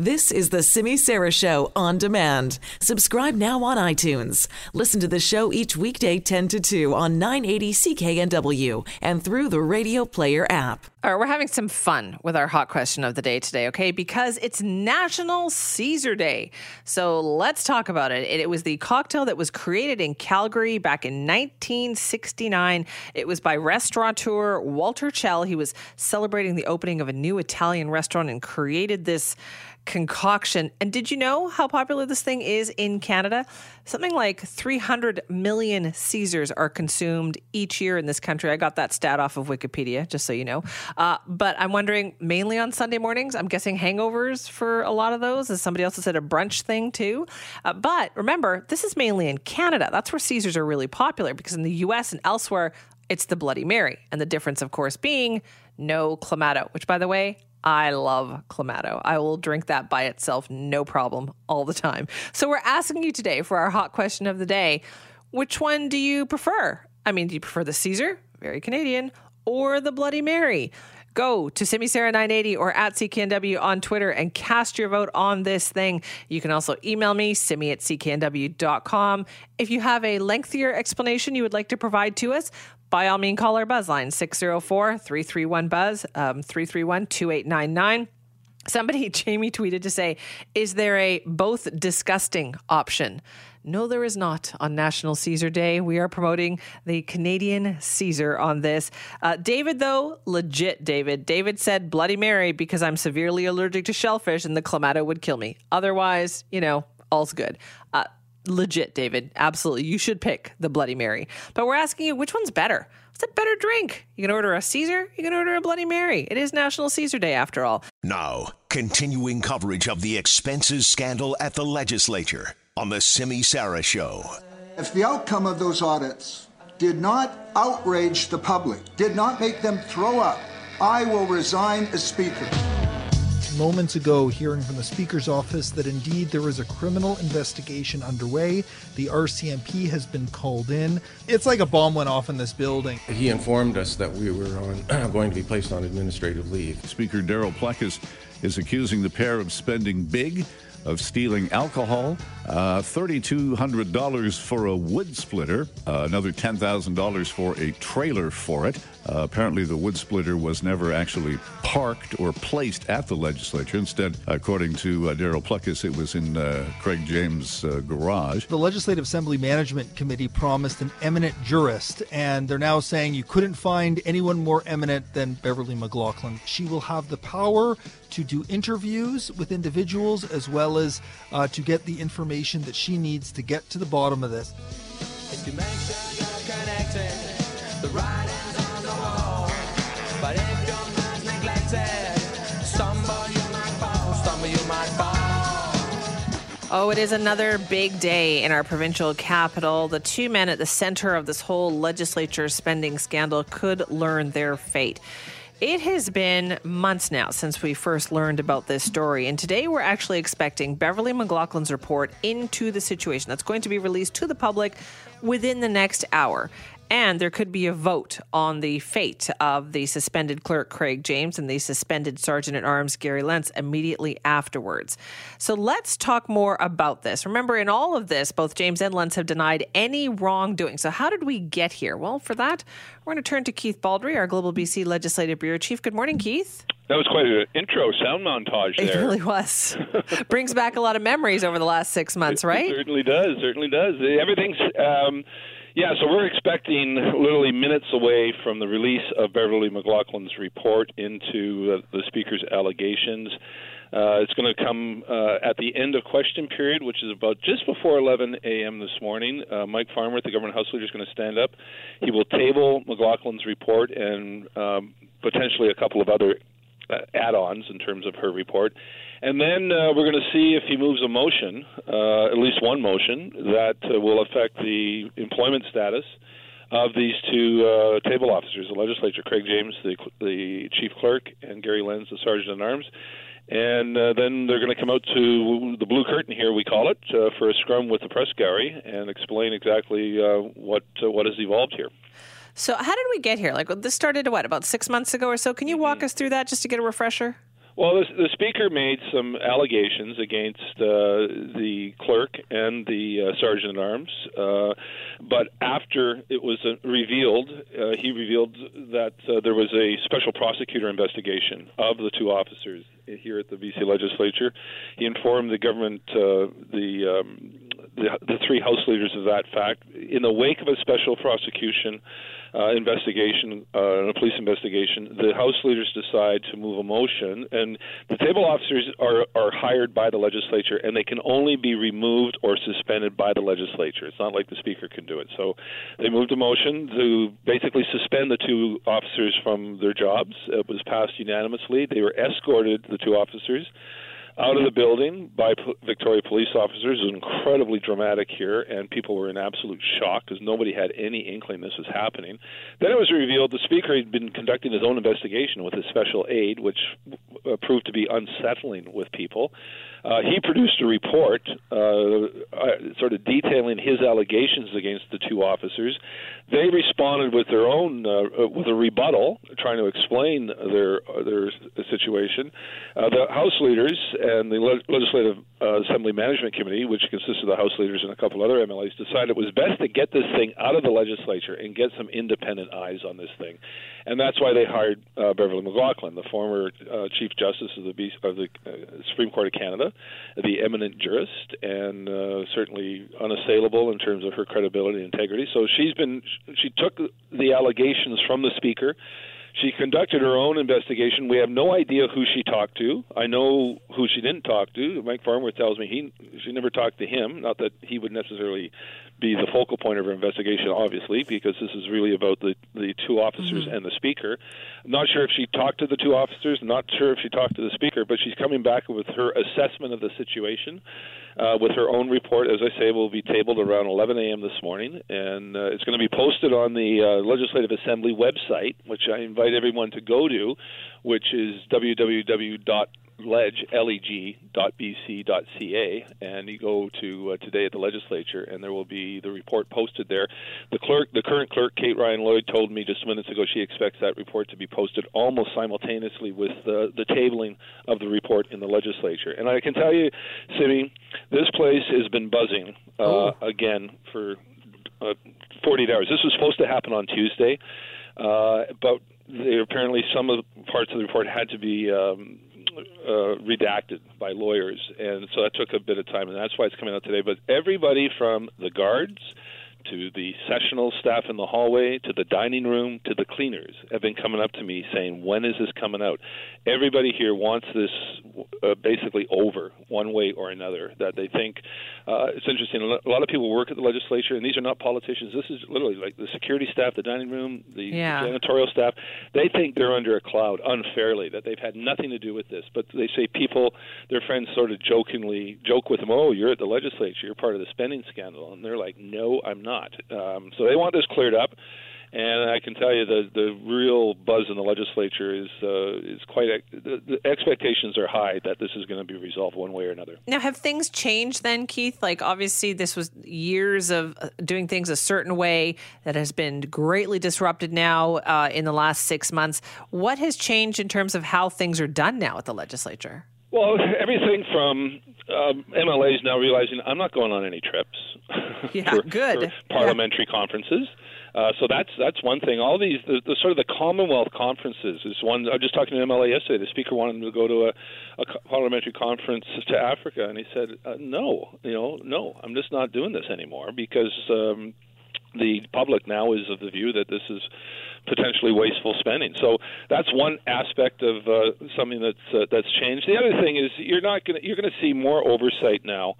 This is the Simi Sara Show on demand. Subscribe now on iTunes. Listen to the show each weekday 10 to 2 on 980 CKNW and through the Radio Player app. All right, we're having some fun with our hot question of the day today, okay? Because it's National Caesar Day. So let's talk about it. It was the cocktail that was created in Calgary back in 1969. It was by restaurateur Walter Chell. He was celebrating the opening of a new Italian restaurant and created this concoction. And did you know how popular this thing is in Canada? Something like 300 million Caesars are consumed each year in this country. I got that stat off of Wikipedia, just so you know. Uh, but I'm wondering, mainly on Sunday mornings, I'm guessing hangovers for a lot of those. As somebody else said, a brunch thing too. Uh, but remember, this is mainly in Canada. That's where Caesars are really popular because in the US and elsewhere, it's the Bloody Mary. And the difference, of course, being no Clamato, which, by the way, I love Clamato. I will drink that by itself, no problem, all the time. So we're asking you today for our hot question of the day which one do you prefer? I mean, do you prefer the Caesar, very Canadian, or the Bloody Mary? Go to Simi Sara 980 or at CKNW on Twitter and cast your vote on this thing. You can also email me, simi at cknw.com. If you have a lengthier explanation you would like to provide to us, by all means, call our buzz line 604 331 Buzz, um, 331 2899. Somebody, Jamie, tweeted to say, Is there a both disgusting option? No, there is not on National Caesar Day. We are promoting the Canadian Caesar on this. Uh, David, though, legit David. David said Bloody Mary because I'm severely allergic to shellfish and the clamato would kill me. Otherwise, you know, all's good. Uh, legit, David. Absolutely. You should pick the Bloody Mary. But we're asking you, which one's better? What's a better drink? You can order a Caesar, you can order a Bloody Mary. It is National Caesar Day after all. Now, continuing coverage of the expenses scandal at the legislature on the Simi Sara Show. If the outcome of those audits did not outrage the public, did not make them throw up, I will resign as Speaker moments ago hearing from the Speaker's office that indeed there is a criminal investigation underway. The RCMP has been called in. It's like a bomb went off in this building. He informed us that we were on, going to be placed on administrative leave. Speaker Darryl Plecas is accusing the pair of spending big of stealing alcohol, uh, $3,200 for a wood splitter, uh, another $10,000 for a trailer for it. Uh, apparently, the wood splitter was never actually parked or placed at the legislature. Instead, according to uh, Darryl Plecas, it was in uh, Craig James' uh, garage. The Legislative Assembly Management Committee promised an eminent jurist, and they're now saying you couldn't find anyone more eminent than Beverley McLachlin. She will have the power to do interviews with individuals as well as uh, to get the information that she needs to get to the bottom of this. Oh, it is another big day in our provincial capital. The two men at the center of this whole legislature spending scandal could learn their fate. It has been months now since we first learned about this story, and today we're actually expecting Beverley McLachlin's report into the situation that's going to be released to the public within the next hour. And there could be a vote on the fate of the suspended clerk Craig James and the suspended sergeant at arms Gary Lenz immediately afterwards. So let's talk more about this. Remember, in all of this, both James and Lenz have denied any wrongdoing. So, how did we get here? Well, for that, we're going to turn to Keith Baldrey, our Global BC Legislative Bureau Chief. Good morning, Keith. That was quite an intro sound montage there. It really was. Brings back a lot of memories over the last six months, right? It certainly does. Certainly does. Everything's. Um, yeah, so we're expecting literally minutes away from the release of Beverley McLachlin's report into the Speaker's allegations. Uh, it's going to come uh, at the end of question period, which is about just before 11 a.m. this morning. Uh, Mike Farnworth, the government house leader, is going to stand up. He will table McLachlin's report and um, potentially a couple of other uh, add-ons in terms of her report. And then uh, we're going to see if he moves a motion, uh, at least one motion, that uh, will affect the employment status of these two uh, table officers, the legislature, Craig James, the, the chief clerk, and Gary Lenz, the sergeant at arms. And uh, then they're going to come out to the blue curtain here, we call it, uh, for a scrum with the press gallery and explain exactly uh, what uh, what has evolved here. So, how did we get here? Like, this started what about six months ago or so? Can you walk mm-hmm. us through that just to get a refresher? Well, the, the speaker made some allegations against uh, the clerk and the uh, sergeant at arms, uh, but after it was uh, revealed, uh, he revealed that uh, there was a special prosecutor investigation of the two officers here at the BC legislature. He informed the government, the, um, the three House leaders of that fact. In the wake of a special prosecution uh, investigation, uh, a police investigation, the House leaders decide to move a motion, and the table officers are, are hired by the legislature, and they can only be removed or suspended by the legislature. It's not like the Speaker can do it. So they moved a motion to basically suspend the two officers from their jobs. It was passed unanimously. They were escorted, the two officers out of the building by P- Victoria police officers. It was incredibly dramatic here, and people were in absolute shock because nobody had any inkling this was happening. Then it was revealed the speaker had been conducting his own investigation with his special aide, which uh, proved to be unsettling with people. Uh, he produced a report, uh, uh, sort of detailing his allegations against the two officers. They responded with their own, uh, uh, with a rebuttal, trying to explain their their situation. the House leaders and the Le- Legislative Assembly Management Committee, which consists of the House leaders and a couple other MLAs, decided it was best to get this thing out of the legislature and get some independent eyes on this thing, and that's why they hired uh, Beverley McLachlin, the former uh, Chief Justice of the, B- of the uh, Supreme Court of Canada the eminent jurist, and uh, certainly unassailable in terms of her credibility and integrity. So she's been she took the allegations from the speaker. She conducted her own investigation. We have no idea who she talked to. I know who she didn't talk to. Mike Farnworth tells me he she never talked to him. Not that he would necessarily be the focal point of her investigation, obviously, because this is really about the the two officers mm-hmm. and the speaker. not sure if she talked to the two officers. Not sure if she talked to the speaker, but she's coming back with her assessment of the situation. Uh, with her own report, as I say, will be tabled around 11 a.m. this morning, and uh, it's going to be posted on the uh, Legislative Assembly website, which I invite everyone to go to, which is www ledge, leg.bc.ca, and you go to uh, today at the legislature, and there will be the report posted there. The clerk, the current clerk, Kate Ryan Lloyd, told me just minutes ago she expects that report to be posted almost simultaneously with the, the tabling of the report in the legislature. And I can tell you, Simi, this place has been buzzing uh, oh. again for uh, 48 hours. This was supposed to happen on Tuesday, uh, but they, apparently some of the parts of the report had to be um, uh, redacted by lawyers, and so that took a bit of time, and that's why it's coming out today. But everybody from the guards to the sessional staff in the hallway, to the dining room, to the cleaners have been coming up to me saying, "When is this coming out?" Everybody here wants this uh, basically over one way or another. That they think uh, it's interesting. A lot of people work at the legislature, and these are not politicians. This is literally like the security staff, the dining room, the yeah. janitorial staff. They think they're under a cloud unfairly. That they've had nothing to do with this, but they say people, their friends, sort of jokingly joke with them, "Oh, you're at the legislature. You're part of the spending scandal," and they're like, "No, I'm not." Not. Um, so they want this cleared up. And I can tell you the the real buzz in the legislature is uh, is quite the, the expectations are high that this is going to be resolved one way or another. Now, have things changed then, Keith? Like obviously, this was years of uh, doing things a certain way that has been greatly disrupted now uh, in the last six months. What has changed in terms of how things are done now at the legislature? Well, everything from um, MLAs now realizing I'm not going on any trips. Yeah, for, good. For parliamentary yeah. conferences. Uh, so that's that's one thing. All these the, the sort of the Commonwealth conferences is one. I was just talking to MLA yesterday. The speaker wanted to go to a, a parliamentary conference to Africa, and he said, uh, "No, you know, no, I'm just not doing this anymore because um, the public now is of the view that this is potentially wasteful spending. So that's one aspect of uh, something that's uh, that's changed. The other thing is you're not going you're going to see more oversight now.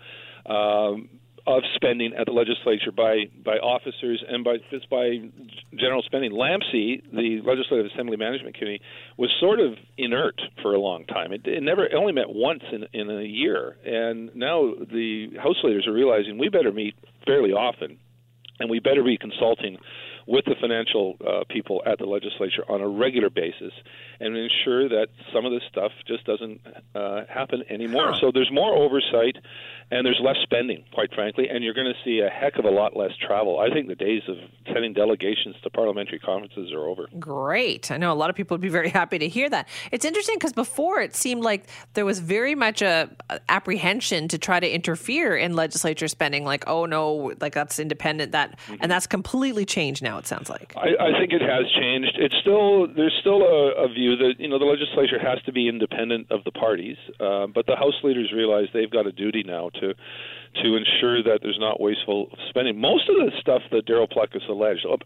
Um, of spending at the legislature by by officers and by just by general spending. LAMC, the Legislative Assembly Management Committee, was sort of inert for a long time. It, it never it only met once in in a year, and now the House leaders are realizing we better meet fairly often, and we better be consulting with the financial uh, people at the legislature on a regular basis and ensure that some of this stuff just doesn't uh, happen anymore. Huh. So there's more oversight and there's less spending, quite frankly, and you're going to see a heck of a lot less travel. I think the days of sending delegations to parliamentary conferences are over. Great. I know a lot of people would be very happy to hear that. It's interesting because before it seemed like there was very much a, a, apprehension to try to interfere in legislature spending, like, oh no, like that's independent. That mm-hmm. and that's completely changed now. It sounds like. I, I think it has changed. It's still there's still a, a, view that you know the legislature has to be independent of the parties, uh, but the House leaders realize they've got a duty now to to ensure that there's not wasteful spending. Most of the stuff that Darryl Plecas alleged, uh,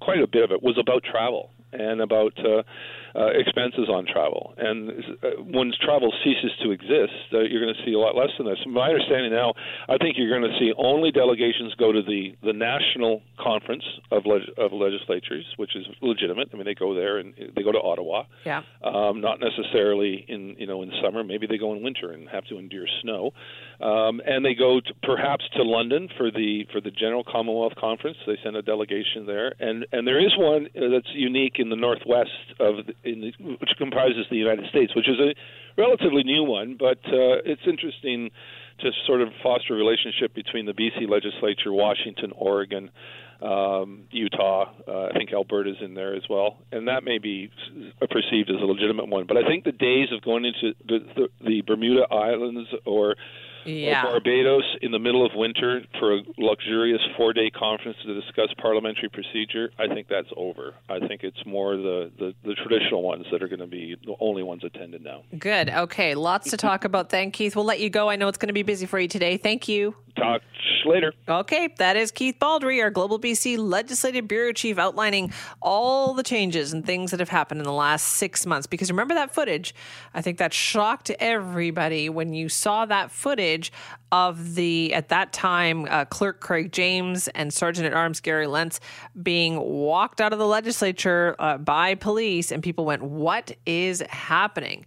quite a bit of it, was about travel and about uh, uh, expenses on travel. And uh, when travel ceases to exist, uh, you're going to see a lot less than this. My understanding now, I think you're going to see only delegations go to the the national conference of leg- of legislatures, which is legitimate. I mean, they go there and they go to Ottawa. Yeah. Um, not necessarily in you know in summer. Maybe they go in winter and have to endure snow. Um, and they go to, perhaps to London for the for the General Commonwealth Conference. They send a delegation there, and and there is one that's unique in the northwest of the, in the, which comprises the United States, which is a relatively new one, but uh, it's interesting to sort of foster a relationship between the BC legislature, Washington, Oregon, um, Utah. Uh, I think Alberta's in there as well, and that may be perceived as a legitimate one. But I think the days of going into the, the, the Bermuda Islands or yeah. Barbados in the middle of winter for a luxurious four day conference to discuss parliamentary procedure, I think that's over. I think it's more the, the, the traditional ones that are going to be the only ones attended now. Good. Okay. Lots to talk about then, Keith. We'll let you go. I know it's going to be busy for you today. Thank you. Talk later. Okay, that is Keith Baldrey, our Global BC Legislative Bureau Chief, outlining all the changes and things that have happened in the last six months. Because remember that footage? I think that shocked everybody when you saw that footage of the, at that time, uh, Clerk Craig James and Sergeant at Arms Gary Lenz being walked out of the legislature uh, by police, and people went, What is happening?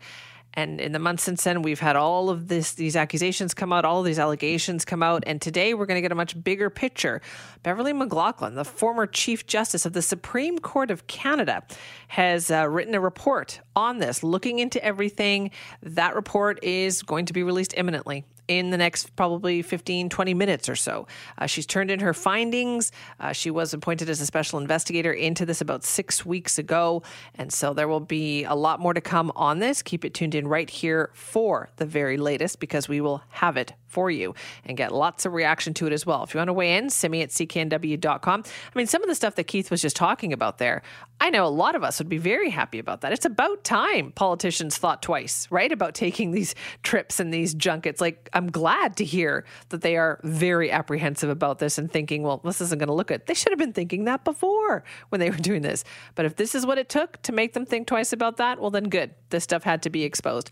And in the months since then, we've had all of this, these accusations come out, all of these allegations come out. And today we're going to get a much bigger picture. Beverley McLachlin the former Chief Justice of the Supreme Court of Canada, has uh, written a report on this, looking into everything. That report is going to be released imminently in the next probably 15, 20 minutes or so. Uh, she's turned in her findings. Uh, she was appointed as a special investigator into this about six weeks ago. And so there will be a lot more to come on this. Keep it tuned in right here for the very latest because we will have it for you and get lots of reaction to it as well. If you want to weigh in, send me at cknw.com. I mean, some of the stuff that Keith was just talking about there, I know a lot of us would be very happy about that. It's about time politicians thought twice, right, about taking these trips and these junkets. Like, I'm glad to hear that they are very apprehensive about this and thinking, well, this isn't going to look good. They should have been thinking that before when they were doing this. But if this is what it took to make them think twice about that, well, then good. This stuff had to be exposed.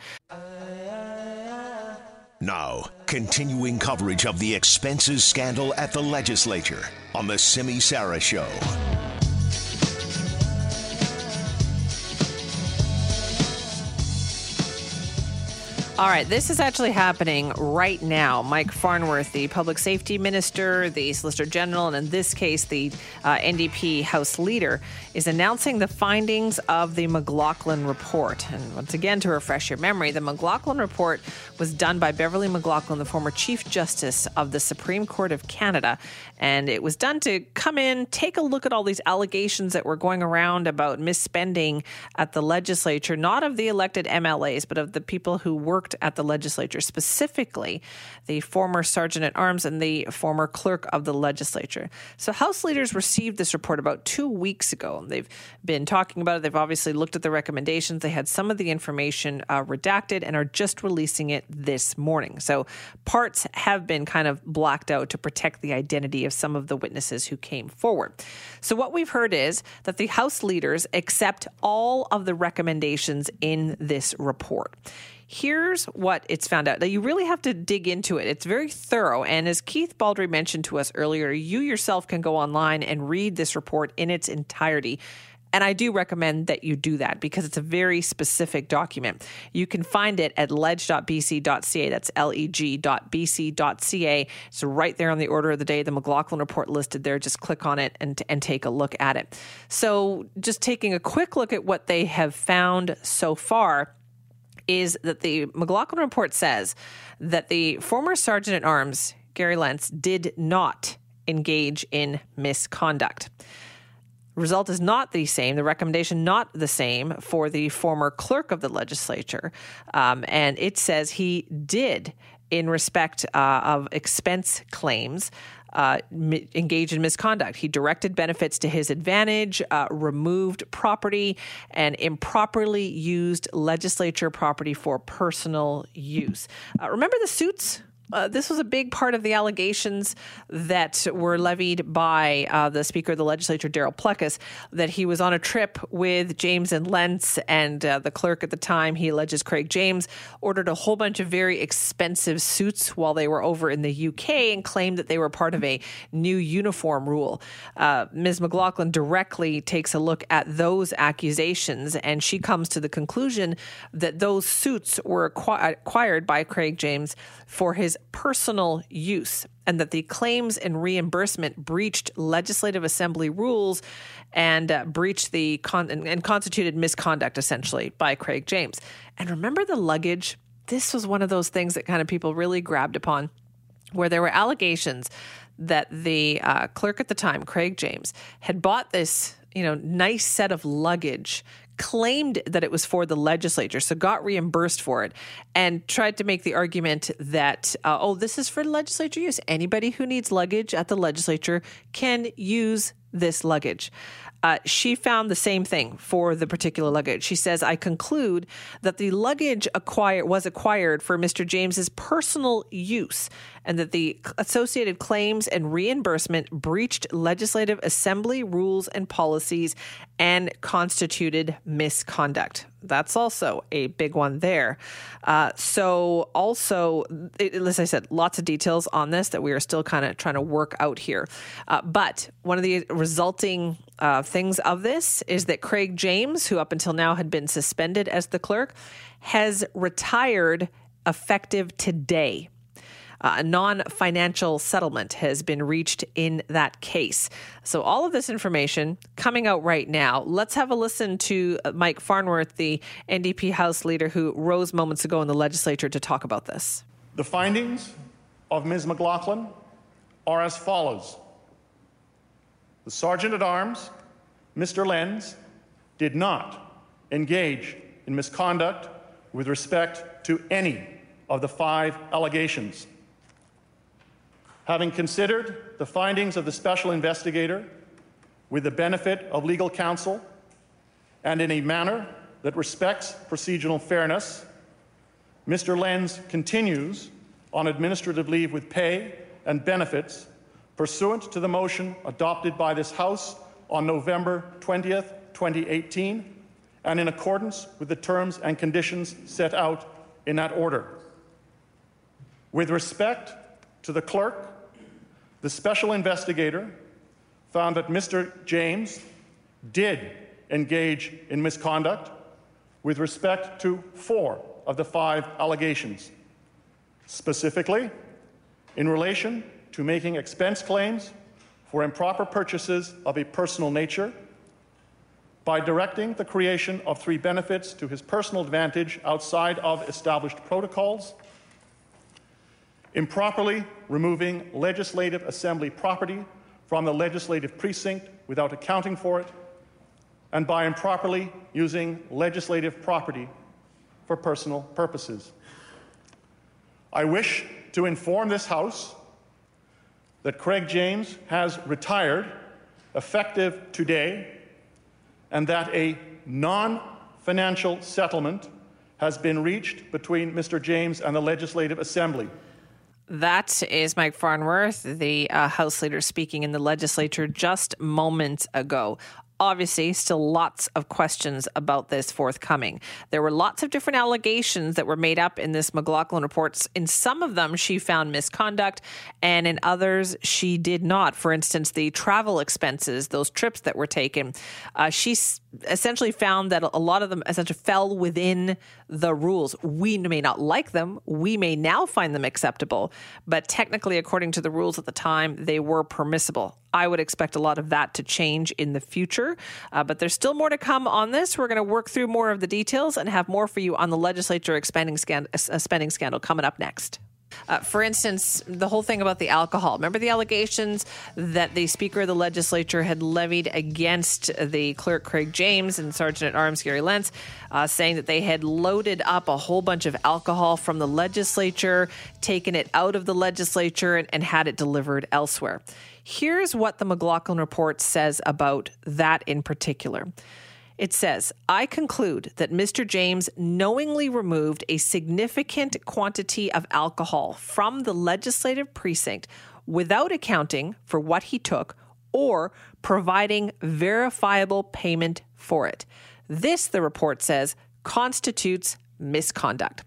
Now, continuing coverage of the expenses scandal at the legislature on The Simi Sara Show. All right, this is actually happening right now. Mike Farnworth, the public safety minister, the solicitor general, and in this case, the uh, NDP House leader, is announcing the findings of the McLachlin report. And once again, to refresh your memory, the McLachlin report was done by Beverley McLachlin, the former Chief Justice of the Supreme Court of Canada. And it was done to come in, take a look at all these allegations that were going around about misspending at the legislature, not of the elected MLAs, but of the people who worked at the legislature, specifically the former sergeant at arms and the former clerk of the legislature. So, House leaders received this report about two weeks ago. And they've been talking about it. They've obviously looked at the recommendations. They had some of the information uh, redacted and are just releasing it this morning. So, parts have been kind of blacked out to protect the identity of some of the witnesses who came forward. So, what we've heard is that the House leaders accept all of the recommendations in this report. Here's what it's found out. Now, you really have to dig into it. It's very thorough. And as Keith Baldrey mentioned to us earlier, you yourself can go online and read this report in its entirety And I do recommend that you do that because it's a very specific document. You can find it at leg.bc.ca. That's L E G.bc.ca. It's right there on the order of the day. The McLachlin report listed there. Just click on it and, and take a look at it. So, just taking a quick look at what they have found so far is that the McLachlin report says that the former sergeant at arms, Gary Lenz, did not engage in misconduct. Result is not the same. The recommendation not the same for the former clerk of the legislature, um, and it says he did in respect uh, of expense claims. Uh, engaged in misconduct. He directed benefits to his advantage, uh, removed property, and improperly used legislature property for personal use. Uh, remember the suits uh, this was a big part of the allegations that were levied by uh, the Speaker of the Legislature, Darryl Plecas, that he was on a trip with James and Lenz and uh, the clerk at the time, he alleges Craig James, ordered a whole bunch of very expensive suits while they were over in the UK and claimed that they were part of a new uniform rule. Uh, Ms. McLachlin directly takes a look at those accusations and she comes to the conclusion that those suits were acquired by Craig James for his personal use and that the claims and reimbursement breached legislative assembly rules and uh, breached the con- and constituted misconduct essentially by Craig James. And remember the luggage? This was one of those things that kind of people really grabbed upon where there were allegations that the uh, clerk at the time, Craig James, had bought this you know nice set of luggage claimed that it was for the legislature, so got reimbursed for it, and tried to make the argument that, uh, oh, this is for legislature use. Anybody who needs luggage at the legislature can use this luggage. Uh, she found the same thing for the particular luggage. She says, I conclude that the luggage acquired was acquired for Mr. James's personal use and that the associated claims and reimbursement breached legislative assembly rules and policies and constituted misconduct. That's also a big one there. Uh, so, also, it, as I said, lots of details on this that we are still kind of trying to work out here. Uh, but one of the resulting uh, things of this is that Craig James, who up until now had been suspended as the clerk, has retired effective today. Uh, a non financial settlement has been reached in that case. So, all of this information coming out right now. Let's have a listen to uh, Mike Farnworth, the NDP House leader who rose moments ago in the legislature to talk about this. The findings of Ms. McLachlin are as follows The Sergeant at Arms, Mr. Lenz, did not engage in misconduct with respect to any of the five allegations Having considered the findings of the special investigator with the benefit of legal counsel and in a manner that respects procedural fairness, Mr. Lenz continues on administrative leave with pay and benefits pursuant to the motion adopted by this House on November 20th, 2018, and in accordance with the terms and conditions set out in that order. With respect to the clerk the special investigator found that Mr. James did engage in misconduct with respect to four of the five allegations. Specifically, in relation to making expense claims for improper purchases of a personal nature, by directing the creation of three benefits to his personal advantage outside of established protocols, improperly removing legislative assembly property from the legislative precinct without accounting for it, and by improperly using legislative property for personal purposes. I wish to inform this House that Craig James has retired effective today and that a non financial settlement has been reached between Mr. James and the Legislative Assembly. That is Mike Farnworth, the uh, House leader speaking in the legislature just moments ago. obviously still lots of questions about this forthcoming. There were lots of different allegations that were made up in this McLachlin reports. In some of them, she found misconduct, and in others, she did not. For instance, the travel expenses, those trips that were taken, uh, she essentially found that a lot of them essentially fell within the rules. We may not like them, we may now find them acceptable, but technically, according to the rules at the time, they were permissible. I would expect a lot of that to change in the future, uh, but there's still more to come on this. We're going to work through more of the details and have more for you on the legislature expanding scan- uh, spending scandal coming up next. Uh, for instance, the whole thing about the alcohol. Remember the allegations that the Speaker of the Legislature had levied against the clerk Craig James and Sergeant at Arms Gary Lenz, uh, saying that they had loaded up a whole bunch of alcohol from the legislature, taken it out of the legislature, and, and had it delivered elsewhere. Here's what the McLachlin report says about that in particular. It says, I conclude that Mr. James knowingly removed a significant quantity of alcohol from the legislative precinct without accounting for what he took or providing verifiable payment for it. This, the report says, constitutes misconduct.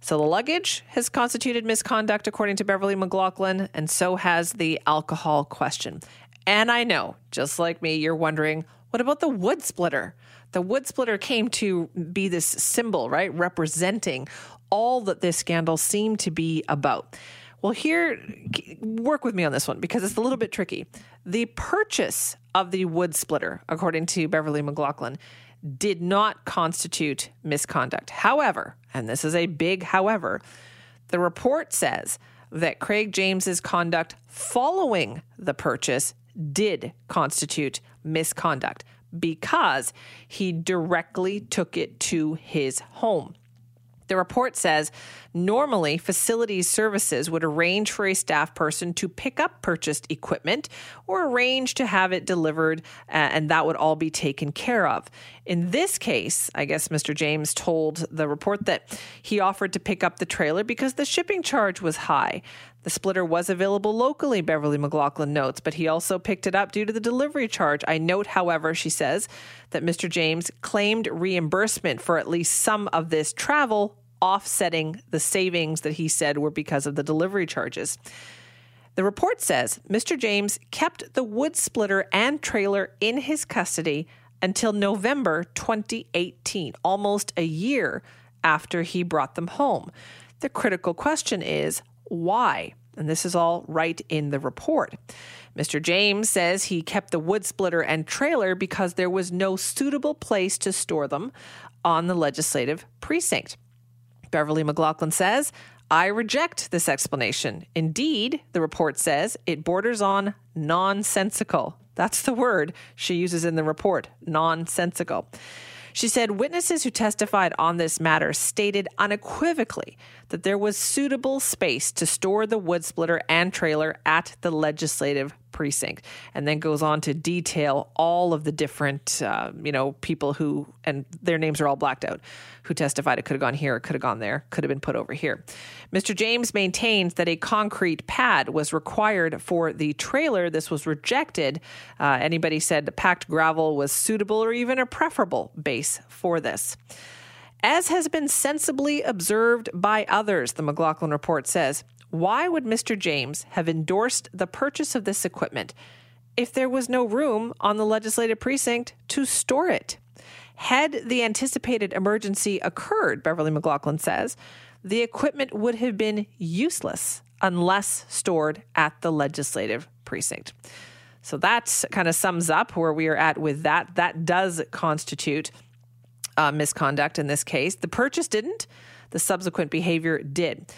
So the luggage has constituted misconduct, according to Beverley McLachlin, and so has the alcohol question. And I know, just like me, you're wondering what about the wood splitter? The wood splitter came to be this symbol, right, representing all that this scandal seemed to be about. Well, here, work with me on this one because it's a little bit tricky. The purchase of the wood splitter, according to Beverley McLachlin, did not constitute misconduct. However, and this is a big however, the report says that Craig James's conduct following the purchase did constitute misconduct because he directly took it to his home. The report says normally facilities services would arrange for a staff person to pick up purchased equipment or arrange to have it delivered, uh, and that would all be taken care of. In this case, I guess Mr. James told the report that he offered to pick up the trailer because the shipping charge was high. The splitter was available locally, Beverley McLachlin notes, but he also picked it up due to the delivery charge. I note, however, she says, that Mr. James claimed reimbursement for at least some of this travel, offsetting the savings that he said were because of the delivery charges. The report says Mr. James kept the wood splitter and trailer in his custody until November 2018, almost a year after he brought them home. The critical question is why. And this is all right in the report. Mr. James says he kept the wood splitter and trailer because there was no suitable place to store them on the legislative precinct. Beverley McLachlin says, I reject this explanation. Indeed, the report says it borders on nonsensical. That's the word she uses in the report nonsensical. She said witnesses who testified on this matter stated unequivocally that there was suitable space to store the wood splitter and trailer at the legislative precinct, and then goes on to detail all of the different, uh, you know, people who, and their names are all blacked out, who testified it could have gone here, it could have gone there, could have been put over here. Mr. James maintains that a concrete pad was required for the trailer. This was rejected. Uh, anybody said packed gravel was suitable or even a preferable base for this. As has been sensibly observed by others, the McLachlin report says, why would Mr. James have endorsed the purchase of this equipment if there was no room on the legislative precinct to store it? Had the anticipated emergency occurred, Beverley McLachlin says, the equipment would have been useless unless stored at the legislative precinct. So that kind of sums up where we are at with that. That does constitute uh, misconduct in this case. The purchase didn't, the subsequent behavior did.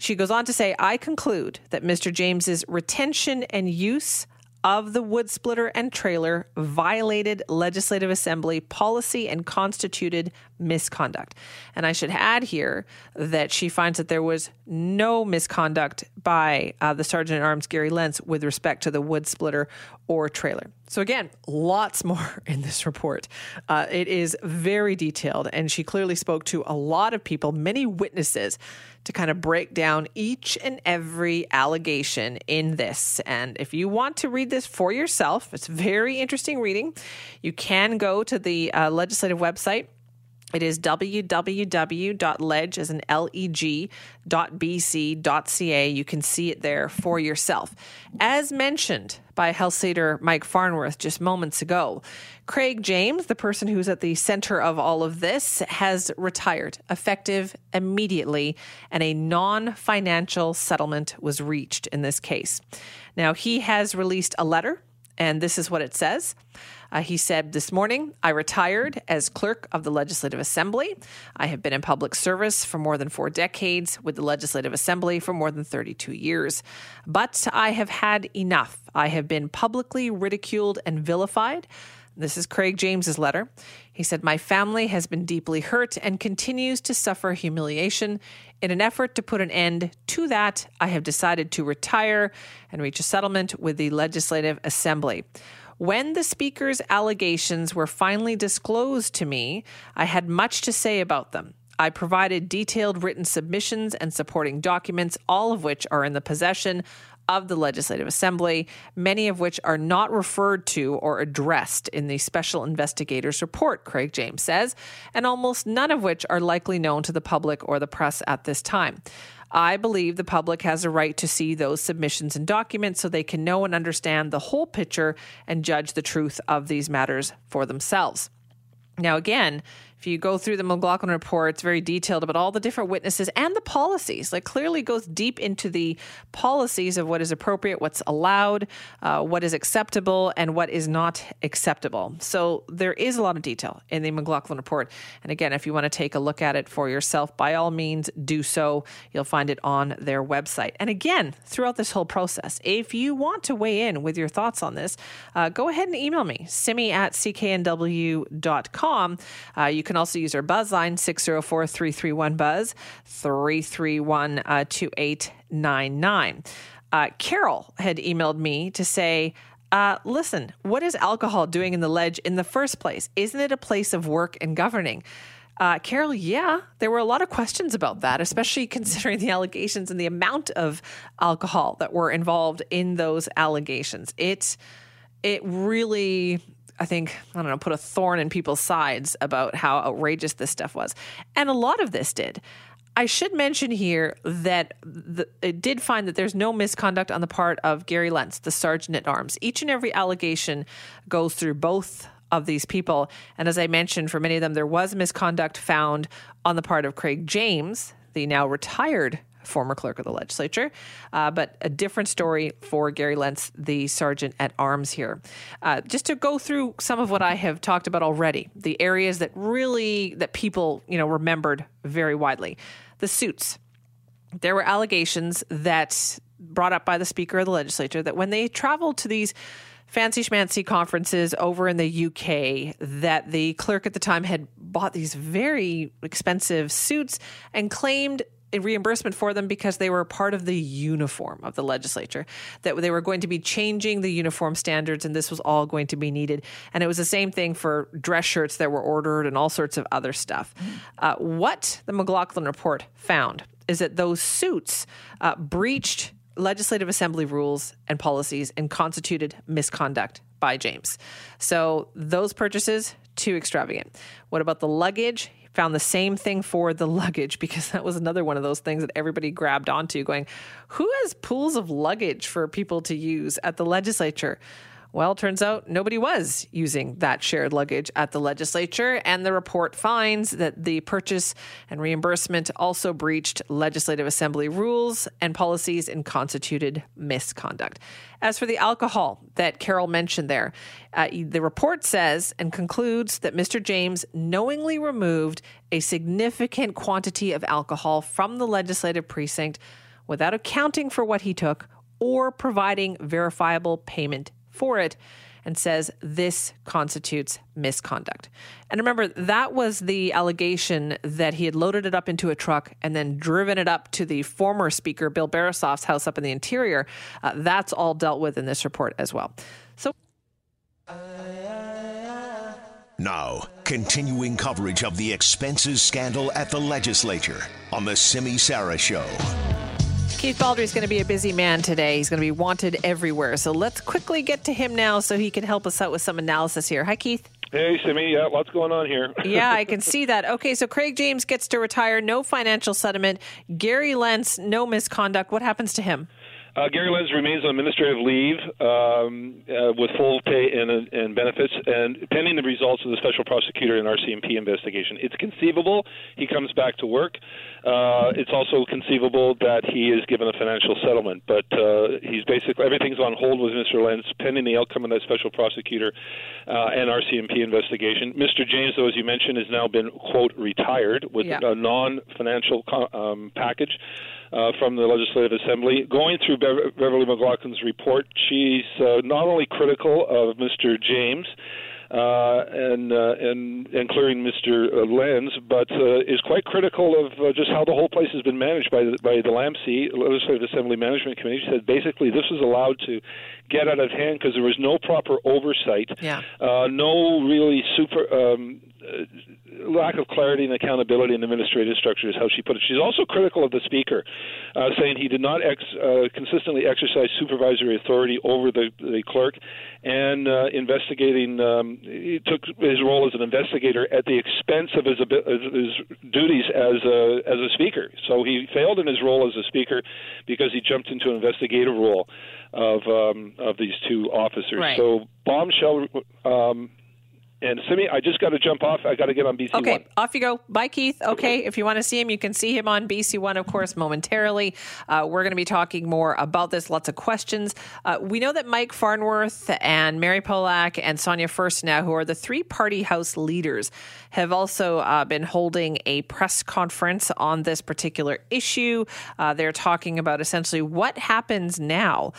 She goes on to say, I conclude that Mr. James's retention and use of the wood splitter and trailer violated legislative assembly policy and constituted misconduct. And I should add here that she finds that there was no misconduct by uh, the sergeant at arms Gary Lenz with respect to the wood splitter or trailer. So again, lots more in this report. Uh, it is very detailed, and she clearly spoke to a lot of people, many witnesses, to kind of break down each and every allegation in this. And if you want to read this for yourself, it's very interesting reading. You can go to the uh, legislative website it is www.ledge as an leg.bc.ca. You can see it there for yourself. As mentioned by Health Leader Mike Farnworth just moments ago, Craig James, the person who's at the center of all of this, has retired effective immediately, and a non financial settlement was reached in this case. Now, he has released a letter, and this is what it says. Uh, he said, This morning, I retired as clerk of the Legislative Assembly. I have been in public service for more than four decades, with the Legislative Assembly for more than 32 years. But I have had enough. I have been publicly ridiculed and vilified. This is Craig James's letter. He said, My family has been deeply hurt and continues to suffer humiliation. In an effort to put an end to that, I have decided to retire and reach a settlement with the Legislative Assembly. When the speaker's allegations were finally disclosed to me, I had much to say about them. I provided detailed written submissions and supporting documents, all of which are in the possession of the Legislative Assembly, many of which are not referred to or addressed in the Special Investigators Report, Craig James says, and almost none of which are likely known to the public or the press at this time. I believe the public has a right to see those submissions and documents so they can know and understand the whole picture and judge the truth of these matters for themselves. Now, again, if you go through the McLachlin report, it's very detailed about all the different witnesses and the policies. Like clearly goes deep into the policies of what is appropriate, what's allowed, uh, what is acceptable, and what is not acceptable. So there is a lot of detail in the McLachlin report. And again, if you want to take a look at it for yourself, by all means, do so. You'll find it on their website. And again, throughout this whole process, if you want to weigh in with your thoughts on this, uh, go ahead and email me, simi at cknw.com. Uh, you can also use our buzz line 604 331 Buzz 331 2899. Uh, Carol had emailed me to say, uh, listen, what is alcohol doing in the ledge in the first place? Isn't it a place of work and governing? Uh, Carol, yeah, there were a lot of questions about that, especially considering the allegations and the amount of alcohol that were involved in those allegations. It it really I think, I don't know, put a thorn in people's sides about how outrageous this stuff was. And a lot of this did. I should mention here that the, it did find that there's no misconduct on the part of Gary Lenz, the sergeant at arms. Each and every allegation goes through both of these people. And as I mentioned, for many of them, there was misconduct found on the part of Craig James, the now retired former clerk of the legislature, uh, but a different story for Gary Lenz, the sergeant at arms here. Uh, just to go through some of what I have talked about already, the areas that really that people you know remembered very widely, the suits. There were allegations that brought up by the Speaker of the legislature that when they traveled to these fancy schmancy conferences over in the UK that the clerk at the time had bought these very expensive suits and claimed reimbursement for them because they were part of the uniform of the legislature, that they were going to be changing the uniform standards and this was all going to be needed. And it was the same thing for dress shirts that were ordered and all sorts of other stuff. Uh, what the McLachlin report found is that those suits uh, breached legislative assembly rules and policies and constituted misconduct by James. So those purchases, too extravagant. What about the luggage? Found the same thing for the luggage because that was another one of those things that everybody grabbed onto, going, Who has pools of luggage for people to use at the legislature? Well, turns out nobody was using that shared luggage at the legislature, and the report finds that the purchase and reimbursement also breached legislative assembly rules and policies and constituted misconduct. As for the alcohol that Carol mentioned there, uh, the report says and concludes that Mr. James knowingly removed a significant quantity of alcohol from the legislative precinct without accounting for what he took or providing verifiable payment for it and says this constitutes misconduct. And remember, that was the allegation that he had loaded it up into a truck and then driven it up to the former Speaker, Bill Barisoff's house up in the interior. Uh, that's all dealt with in this report as well. So. Now, continuing coverage of the expenses scandal at the legislature on the Simi Sara Show. Keith Baldrey is going to be a busy man today. He's going to be wanted everywhere. So let's quickly get to him now so he can help us out with some analysis here. Hi, Keith. Hey, Simi. Yeah, lots going on here. yeah, I can see that. Okay, so Craig James gets to retire, no financial settlement. Gary Lenz, no misconduct. What happens to him? Uh, Gary Lenz remains on administrative leave um, uh, with full pay and, and, benefits, and pending the results of the special prosecutor and RCMP investigation. It's conceivable he comes back to work. Uh, it's also conceivable that he is given a financial settlement, but uh, he's basically everything's on hold with Mr. Lenz pending the outcome of that special prosecutor uh, and RCMP investigation. Mr. James, though, as you mentioned, has now been quote retired with yeah. a non-financial um, package uh, from the Legislative Assembly. Going through Bev- Beverley McLachlin's report, she's uh, not only critical of Mr. James. Uh, and, uh, and and clearing Mr. Lenz, but uh, is quite critical of uh, just how the whole place has been managed by the, by the LAMC Legislative Assembly Management Committee. She said basically this was allowed to get out of hand because there was no proper oversight, yeah. uh, no really super. Um, uh, lack of clarity and accountability in the administrative structure is how she put it. She's also critical of the speaker, uh, saying he did not ex- uh, consistently exercise supervisory authority over the, the clerk, and uh, investigating. Um, he took his role as an investigator at the expense of his, his duties as a, as a speaker. So he failed in his role as a speaker because he jumped into an investigative role of um, of these two officers. Right. So bombshell um, and Simi, I just got to jump off. I got to get on BC One. Okay, off you go. Bye, Keith. Okay, if you want to see him, you can see him on BC One, of course, momentarily. Uh, we're going to be talking more about this. Lots of questions. Uh, we know that Mike Farnworth and Mary Polak and Sonia Furstenau, who are the three party House leaders, have also uh, been holding a press conference on this particular issue. Uh, they're talking about essentially what happens now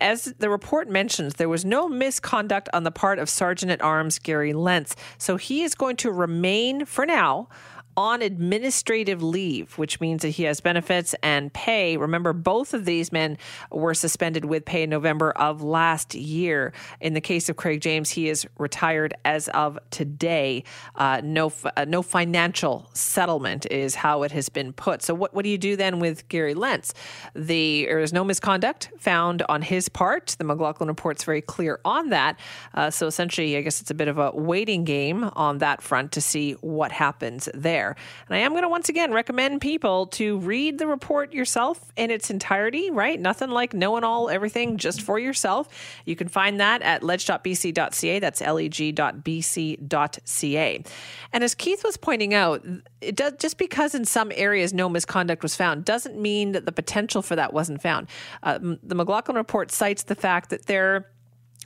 as the report mentions, there was no misconduct on the part of Sergeant at Arms Gary Lenz, so he is going to remain for now on administrative leave, which means that he has benefits and pay. Remember, both of these men were suspended with pay in November of last year. In the case of Craig James, he is retired as of today. Uh, no, uh, no financial settlement is how it has been put. So, what, what do you do then with Gary Lenz? The, there is no misconduct found on his part. The McLachlin report's very clear on that. Uh, so, essentially, I guess it's a bit of a waiting game on that front to see what happens there there. And I am going to once again recommend people to read the report yourself in its entirety, right? Nothing like knowing all everything just for yourself. You can find that at leg.bc.ca. That's leg.bc.ca. And as Keith was pointing out, it does just because in some areas no misconduct was found doesn't mean that the potential for that wasn't found. Uh, the McLachlin report cites the fact that there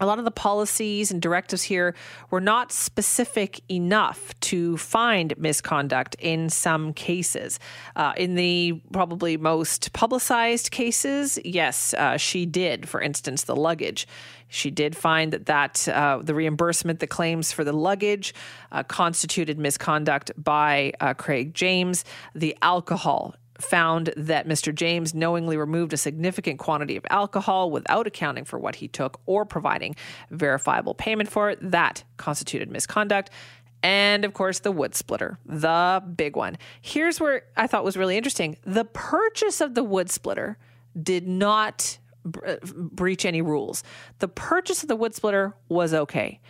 a lot of the policies and directives here were not specific enough to find misconduct in some cases. Uh, in the probably most publicized cases, yes, uh, she did. For instance, the luggage. She did find that that uh, the reimbursement, the claims for the luggage, uh, constituted misconduct by uh, Craig James. The alcohol found that Mr. James knowingly removed a significant quantity of alcohol without accounting for what he took or providing verifiable payment for it. That constituted misconduct. And of course, the wood splitter, the big one. Here's where I thought was really interesting the purchase of the wood splitter did not uh, breach any rules. The purchase of the wood splitter was okay.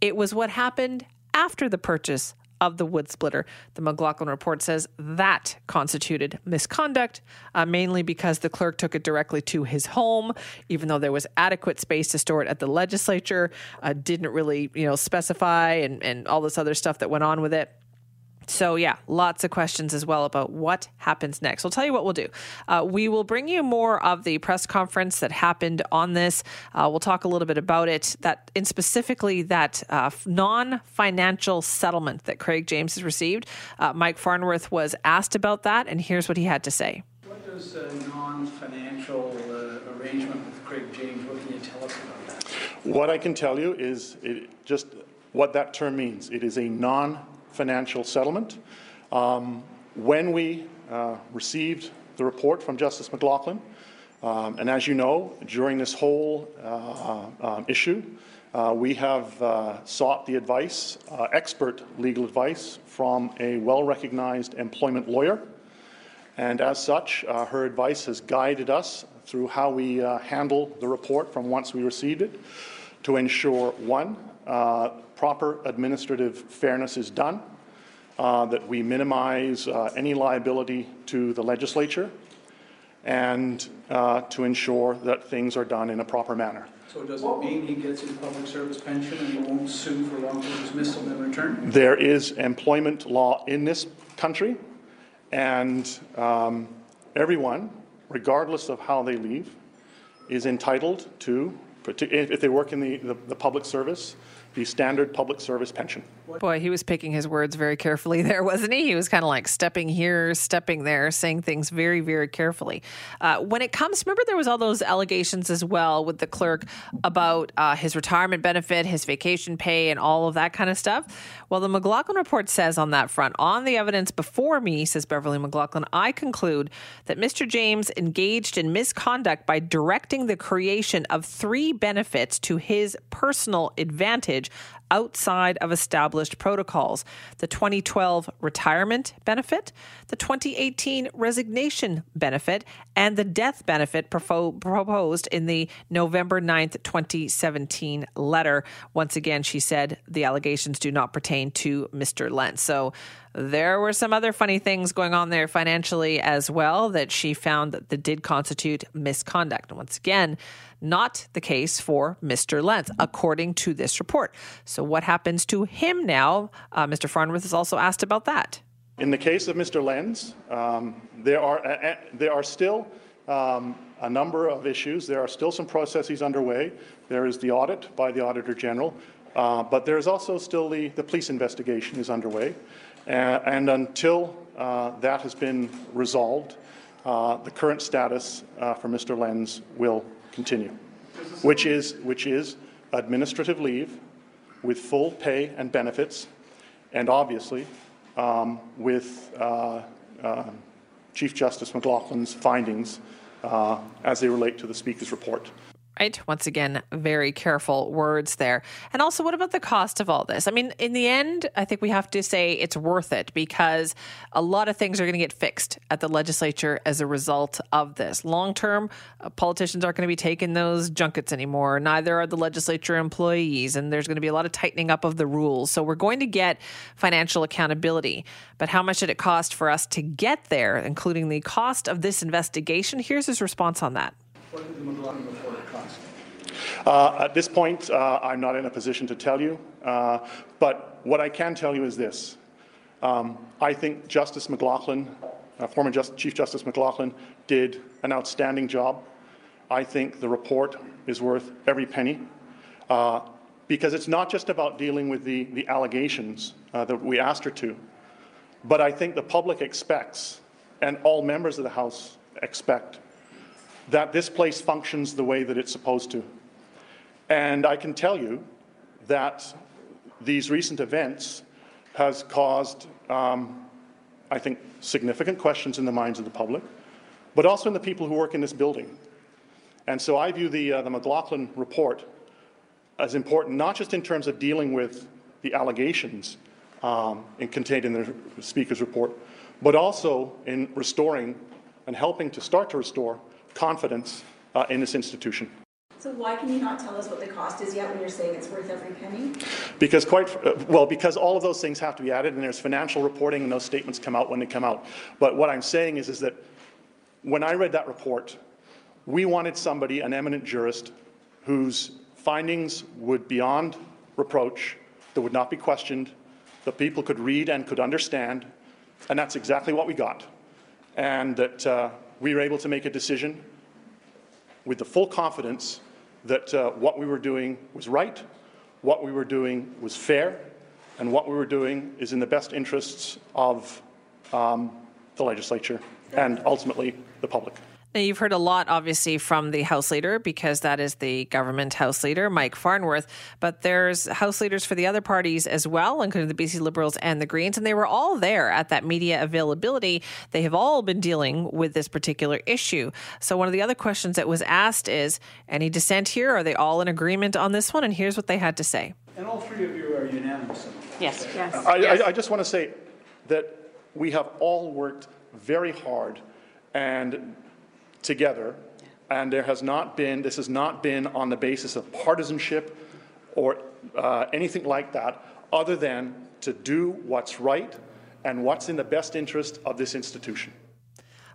It was what happened after the purchase of the wood splitter. The McLachlin report says that constituted misconduct, uh, mainly because the clerk took it directly to his home, even though there was adequate space to store it at the legislature, uh, didn't really, you know, specify and, and all this other stuff that went on with it. So, yeah, lots of questions as well about what happens next. I'll tell you what we'll do. Uh, we will bring you more of the press conference that happened on this. Uh, we'll talk a little bit about it, that in specifically that uh, non financial settlement that Craig James has received. Uh, Mike Farnworth was asked about that, and here's what he had to say. What does a non financial uh, arrangement with Craig James, what can you tell us about that? What I can tell you is it just what that term means. It is a non financial settlement. Um, when we uh, received the report from Justice McLachlin, Um, and as you know, during this whole uh, um, issue, uh, we have uh, sought the advice, uh, expert legal advice, from a well recognized employment lawyer. And as such, uh, her advice has guided us through how we uh, handle the report from once we received it to ensure one, proper administrative fairness is done, that we minimize any liability to the legislature, and uh, to ensure that things are done in a proper manner. So does it mean he gets his public service pension and he won't sue for wrongful dismissal in return? There is employment law in this country, and um, everyone, regardless of how they leave, is entitled to, if they work in the, the, the public service, the standard public service pension. Boy, he was picking his words very carefully there, wasn't he? He was kind of like stepping here, stepping there, saying things very, very carefully. Uh, when it comes, remember there was all those allegations as well with the clerk about uh, his retirement benefit, his vacation pay, and all of that kind of stuff. Well, the McLachlin report says on that front, on the evidence before me, says Beverley McLachlin, I conclude that Mr. James engaged in misconduct by directing the creation of three benefits to his personal advantage outside of established protocols the 2012 retirement benefit, the 2018 resignation benefit, and the death benefit proposed in the November 9th, 2017 letter. Once again, she said the allegations do not pertain to Mr. Lenz. So there were some other funny things going on there financially as well that she found that, did constitute misconduct. Once again, not the case for Mr. Lenz, according to this report. So, what happens to him now? Uh, Mr. Farnworth is also asked about that. In the case of Mr. Lenz, um, there are uh, uh, there are still um, a number of issues. There are still some processes underway. There is the audit by the Auditor General, uh, but there is also still the, the police investigation is underway. Uh, and until uh, that has been resolved, uh, the current status for Mr. Lenz will continue, which is, which is administrative leave with full pay and benefits, and obviously um, with uh, uh, Chief Justice McLachlin's findings uh, as they relate to the Speaker's report right? Once again, very careful words there. And also, what about the cost of all this? I mean, in the end, I think we have to say it's worth it because a lot of things are going to get fixed at the legislature as a result of this. Long term, uh, politicians aren't going to be taking those junkets anymore. Neither are the legislature employees. And there's going to be a lot of tightening up of the rules. So we're going to get financial accountability. But how much did it cost for us to get there, including the cost of this investigation? Here's his response on that. What did the McLachlin report cost? Uh, at this point, uh, I'm not in a position to tell you, uh, but what I can tell you is this. Um, I think Justice McLachlin, uh, former Just, Chief Justice McLachlin, did an outstanding job. I think the report is worth every penny uh, because it's not just about dealing with the, the allegations uh, that we asked her to, but I think the public expects, and all members of the House expect, that this place functions the way that it's supposed to. And I can tell you that these recent events has caused, um, I think, significant questions in the minds of the public, but also in the people who work in this building. And so I view the, uh, the McLachlin report as important, not just in terms of dealing with the allegations um, contained in the Speaker's report, but also in restoring and helping to start to restore confidence uh, in this institution. So why can you not tell us what the cost is yet when you're saying it's worth every penny? Because quite uh, well, because all of those things have to be added, and there's financial reporting, and those statements come out when they come out. But what I'm saying is, is that when I read that report, we wanted somebody, an eminent jurist, whose findings would beyond reproach, that would not be questioned, that people could read and could understand, and that's exactly what we got. And that uh, we were able to make a decision with the full confidence that uh, what we were doing was right, what we were doing was fair, and what we were doing is in the best interests of um, the legislature and ultimately the public. Now, you've heard a lot, obviously, from the House Leader because that is the government House Leader, Mike Farnworth. But there's House Leaders for the other parties as well, including the BC Liberals and the Greens. And they were all there at that media availability. They have all been dealing with this particular issue. So, one of the other questions that was asked is any dissent here? Are they all in agreement on this one? And here's what they had to say. And all three of you are unanimous. Yes. Yes. I, I, I just want to say that we have all worked very hard and together, and there has not been, this has not been on the basis of partisanship or uh, anything like that, other than to do what's right and what's in the best interest of this institution.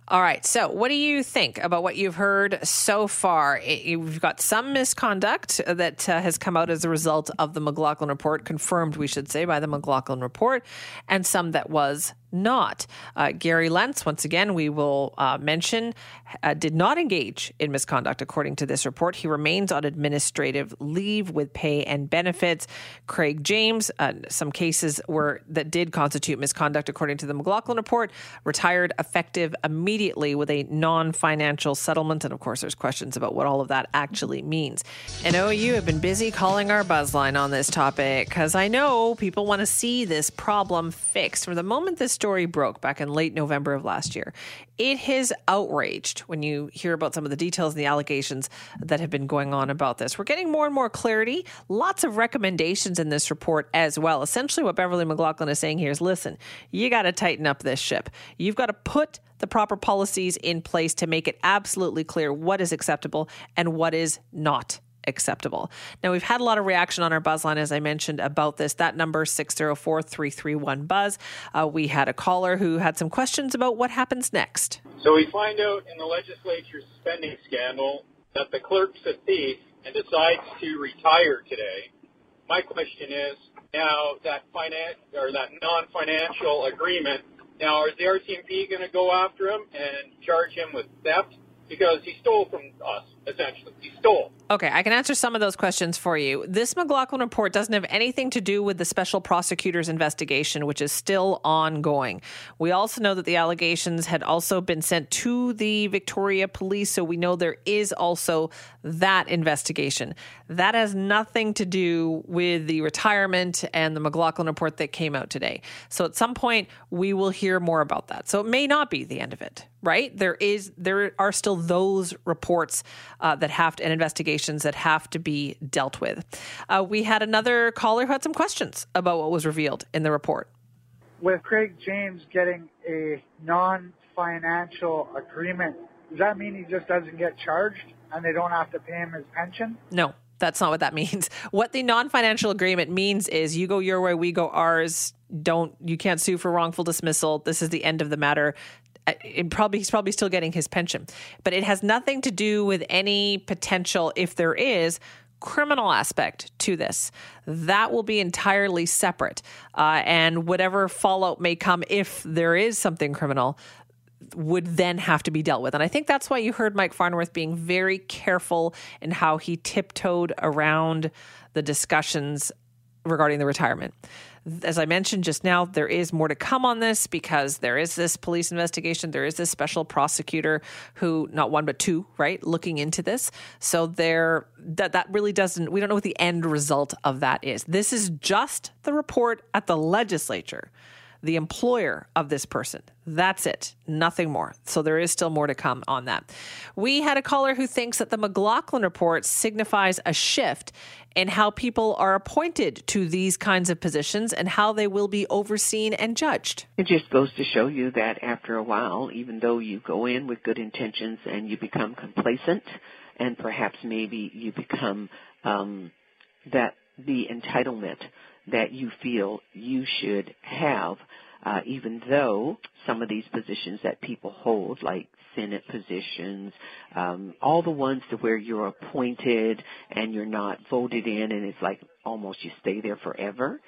All right. So, what do you think about what you've heard so far? You've got some misconduct that uh, has come out as a result of the McLachlin report, confirmed, we should say, by the McLachlin report, and some that was not. Uh, Gary Lenz, once again, we will uh, mention, uh, did not engage in misconduct, according to this report. He remains on administrative leave with pay and benefits. Craig James, uh, some cases were that did constitute misconduct, according to the McLachlin report, retired effective immediately with a non-financial settlement. And of course, there's questions about what all of that actually means. And OU have been busy calling our buzzline on this topic because I know people want to see this problem fixed. From the moment this story broke back in late November of last year, it has outraged when you hear about some of the details and the allegations that have been going on about this. We're getting more and more clarity, lots of recommendations in this report as well. Essentially, what Beverley McLachlin is saying here is listen, you got to tighten up this ship. You've got to put the proper policies in place to make it absolutely clear what is acceptable and what is not acceptable. Now, we've had a lot of reaction on our buzzline, as I mentioned, about this. That number, 604 331 Buzz. Uh, we had a caller who had some questions about what happens next. So we find out in the legislature's spending scandal that the clerk's a thief and decides to retire today. My question is now that finance or that non-financial agreement. Now, is the RCMP going to go after him and charge him with theft because he stole from us? Essentially, he stole. Okay, I can answer some of those questions for you. This McLachlin report doesn't have anything to do with the special prosecutor's investigation, which is still ongoing. We also know that the allegations had also been sent to the Victoria police, so we know there is also that investigation. That has nothing to do with the retirement and the McLachlin report that came out today. So at some point, we will hear more about that. So it may not be the end of it, right? There is, there are still those reports uh, that have to, an investigation that have to be dealt with. Uh, we had another caller who had some questions about what was revealed in the report. With Craig James getting a non financial agreement, does that mean he just doesn't get charged and they don't have to pay him his pension? No. That's not what that means. What the non-financial agreement means is you go your way, we go ours. Don't you can't sue for wrongful dismissal. This is the end of the matter it probably he's probably still getting his pension, but it has nothing to do with any potential, if there is, criminal aspect to this. That will be entirely separate, uh, and whatever fallout may come if there is something criminal would then have to be dealt with. And I think that's why you heard Mike Farnworth being very careful in how he tiptoed around the discussions regarding the retirement as I mentioned just now, there is more to come on this because there is this police investigation. There is this special prosecutor who, not one but two, right, looking into this. So there, that that really doesn't. We don't know what the end result of that is. This is just the report at the legislature the employer of this person. That's it, nothing more. So there is still more to come on that. We had a caller who thinks that the McLachlin report signifies a shift in how people are appointed to these kinds of positions and how they will be overseen and judged. It just goes to show you that after a while, even though you go in with good intentions and you become complacent, and perhaps maybe you become um, that the entitlement that you feel you should have, uh, even though some of these positions that people hold, like Senate positions, um, all the ones to where you're appointed and you're not voted in, and it's like almost you stay there forever.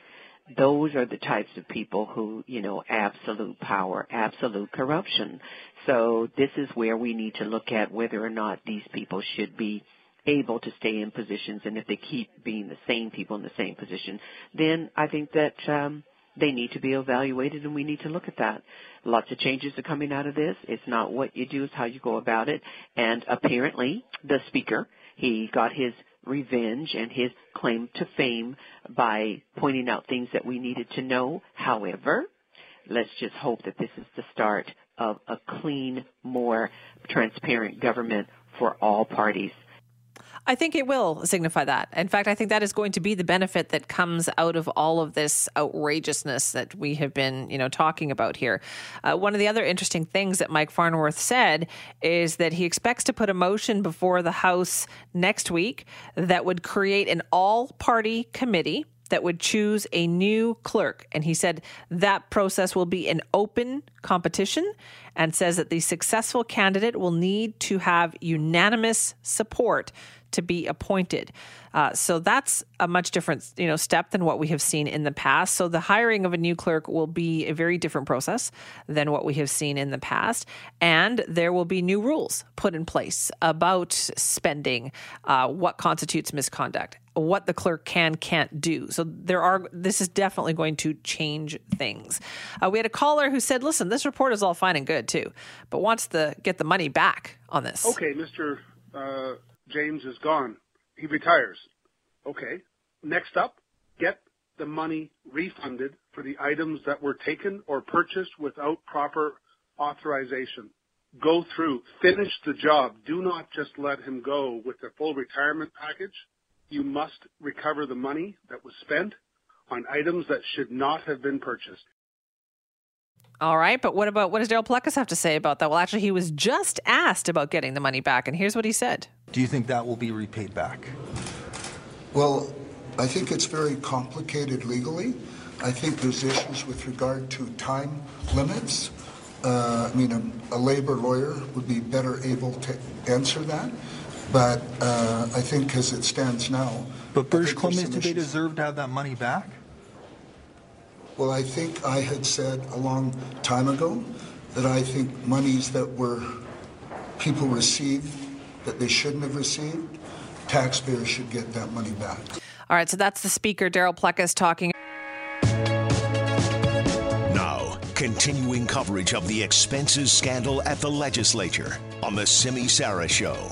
Those are the types of people who, you know, absolute power, absolute corruption. So this is where we need to look at whether or not these people should be able to stay in positions and if they keep being the same people in the same position, then I think that um, they need to be evaluated and we need to look at that. Lots of changes are coming out of this. It's not what you do, it's how you go about it. And apparently the speaker, he got his revenge and his claim to fame by pointing out things that we needed to know. However, let's just hope that this is the start of a clean, more transparent government for all parties. I think it will signify that. In fact, I think that is going to be the benefit that comes out of all of this outrageousness that we have been, you know, talking about here. Uh, one of the other interesting things that Mike Farnworth said is that he expects to put a motion before the House next week that would create an all-party committee that would choose a new clerk. And he said that process will be an open competition and says that the successful candidate will need to have unanimous support to be appointed. Uh, so that's a much different, you know, step than what we have seen in the past. So the hiring of a new clerk will be a very different process than what we have seen in the past, and there will be new rules put in place about spending, uh, what constitutes misconduct, what the clerk can can't do. So there are. This is definitely going to change things. Uh, we had a caller who said, "Listen, this report is all fine and good too, but wants to get the money back on this." Okay, Mister. Uh, James is gone. He retires. Okay. Next up, get the money refunded for the items that were taken or purchased without proper authorization. Go through, finish the job. Do not just let him go with the full retirement package. You must recover the money that was spent on items that should not have been purchased. All right, but what about what does Darryl Plecas have to say about that? Well, actually, he was just asked about getting the money back, and here's what he said. Do you think that will be repaid back? Well, I think it's very complicated legally. I think there's issues with regard to time limits. Uh, I mean, a, a, labor lawyer would be better able to answer that. But uh, I think as it stands now. But British Columbia, do they deserve to have that money back? Well, I think I had said a long time ago that I think monies that were people received that they shouldn't have received, taxpayers should get that money back. All right, so that's the speaker, Darryl Plecas, talking. Now, continuing coverage of the expenses scandal at the legislature on the Simi Sara Show.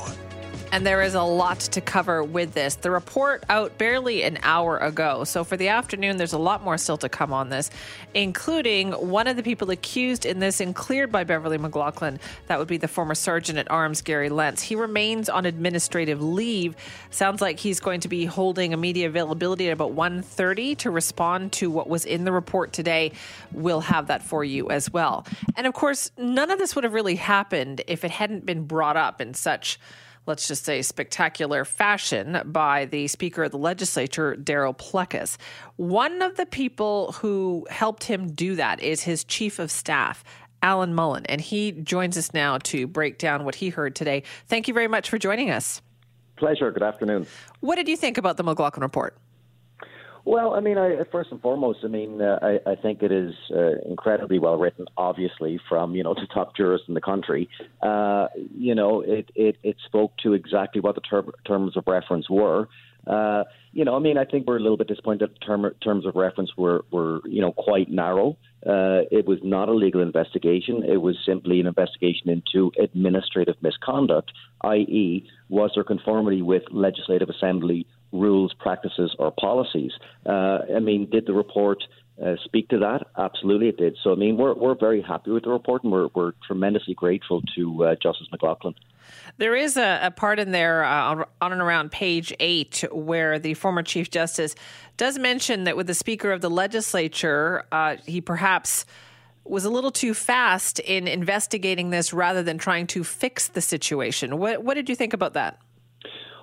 And there is a lot to cover with this. The report out barely an hour ago. So for the afternoon, there's a lot more still to come on this, including one of the people accused in this and cleared by Beverley McLachlin. That would be the former sergeant at arms, Gary Lenz. He remains on administrative leave. Sounds like he's going to be holding a media availability at about 1.30 to respond to what was in the report today. We'll have that for you as well. And of course, none of this would have really happened if it hadn't been brought up in such let's just say, spectacular fashion by the Speaker of the Legislature, Darryl Plecas. One of the people who helped him do that is his Chief of Staff. Alan Mullen, and he joins us now to break down what he heard today. Thank you very much for joining us. Pleasure. Good afternoon. What did you think about the McLachlin report? Well, I mean, I, first and foremost, I mean, uh, I, I think it is uh, incredibly well written. Obviously, from you know the top jurists in the country, uh, you know, it, it it spoke to exactly what the ter- terms of reference were. Uh, you know, I mean, I think we're a little bit disappointed that the term, terms of reference were were you know quite narrow. Uh, it was not a legal investigation. It was simply an investigation into administrative misconduct, i.e., was there conformity with legislative assembly rules, practices, or policies. Uh, I mean, did the report uh, speak to that? Absolutely, it did. So, I mean, we're, we're very happy with the report and we're, we're tremendously grateful to uh, Justice McLachlin. There is a, a part in there uh, on and around page eight where the former Chief Justice does mention that with the Speaker of the Legislature, uh, he perhaps was a little too fast in investigating this rather than trying to fix the situation. What, what did you think about that?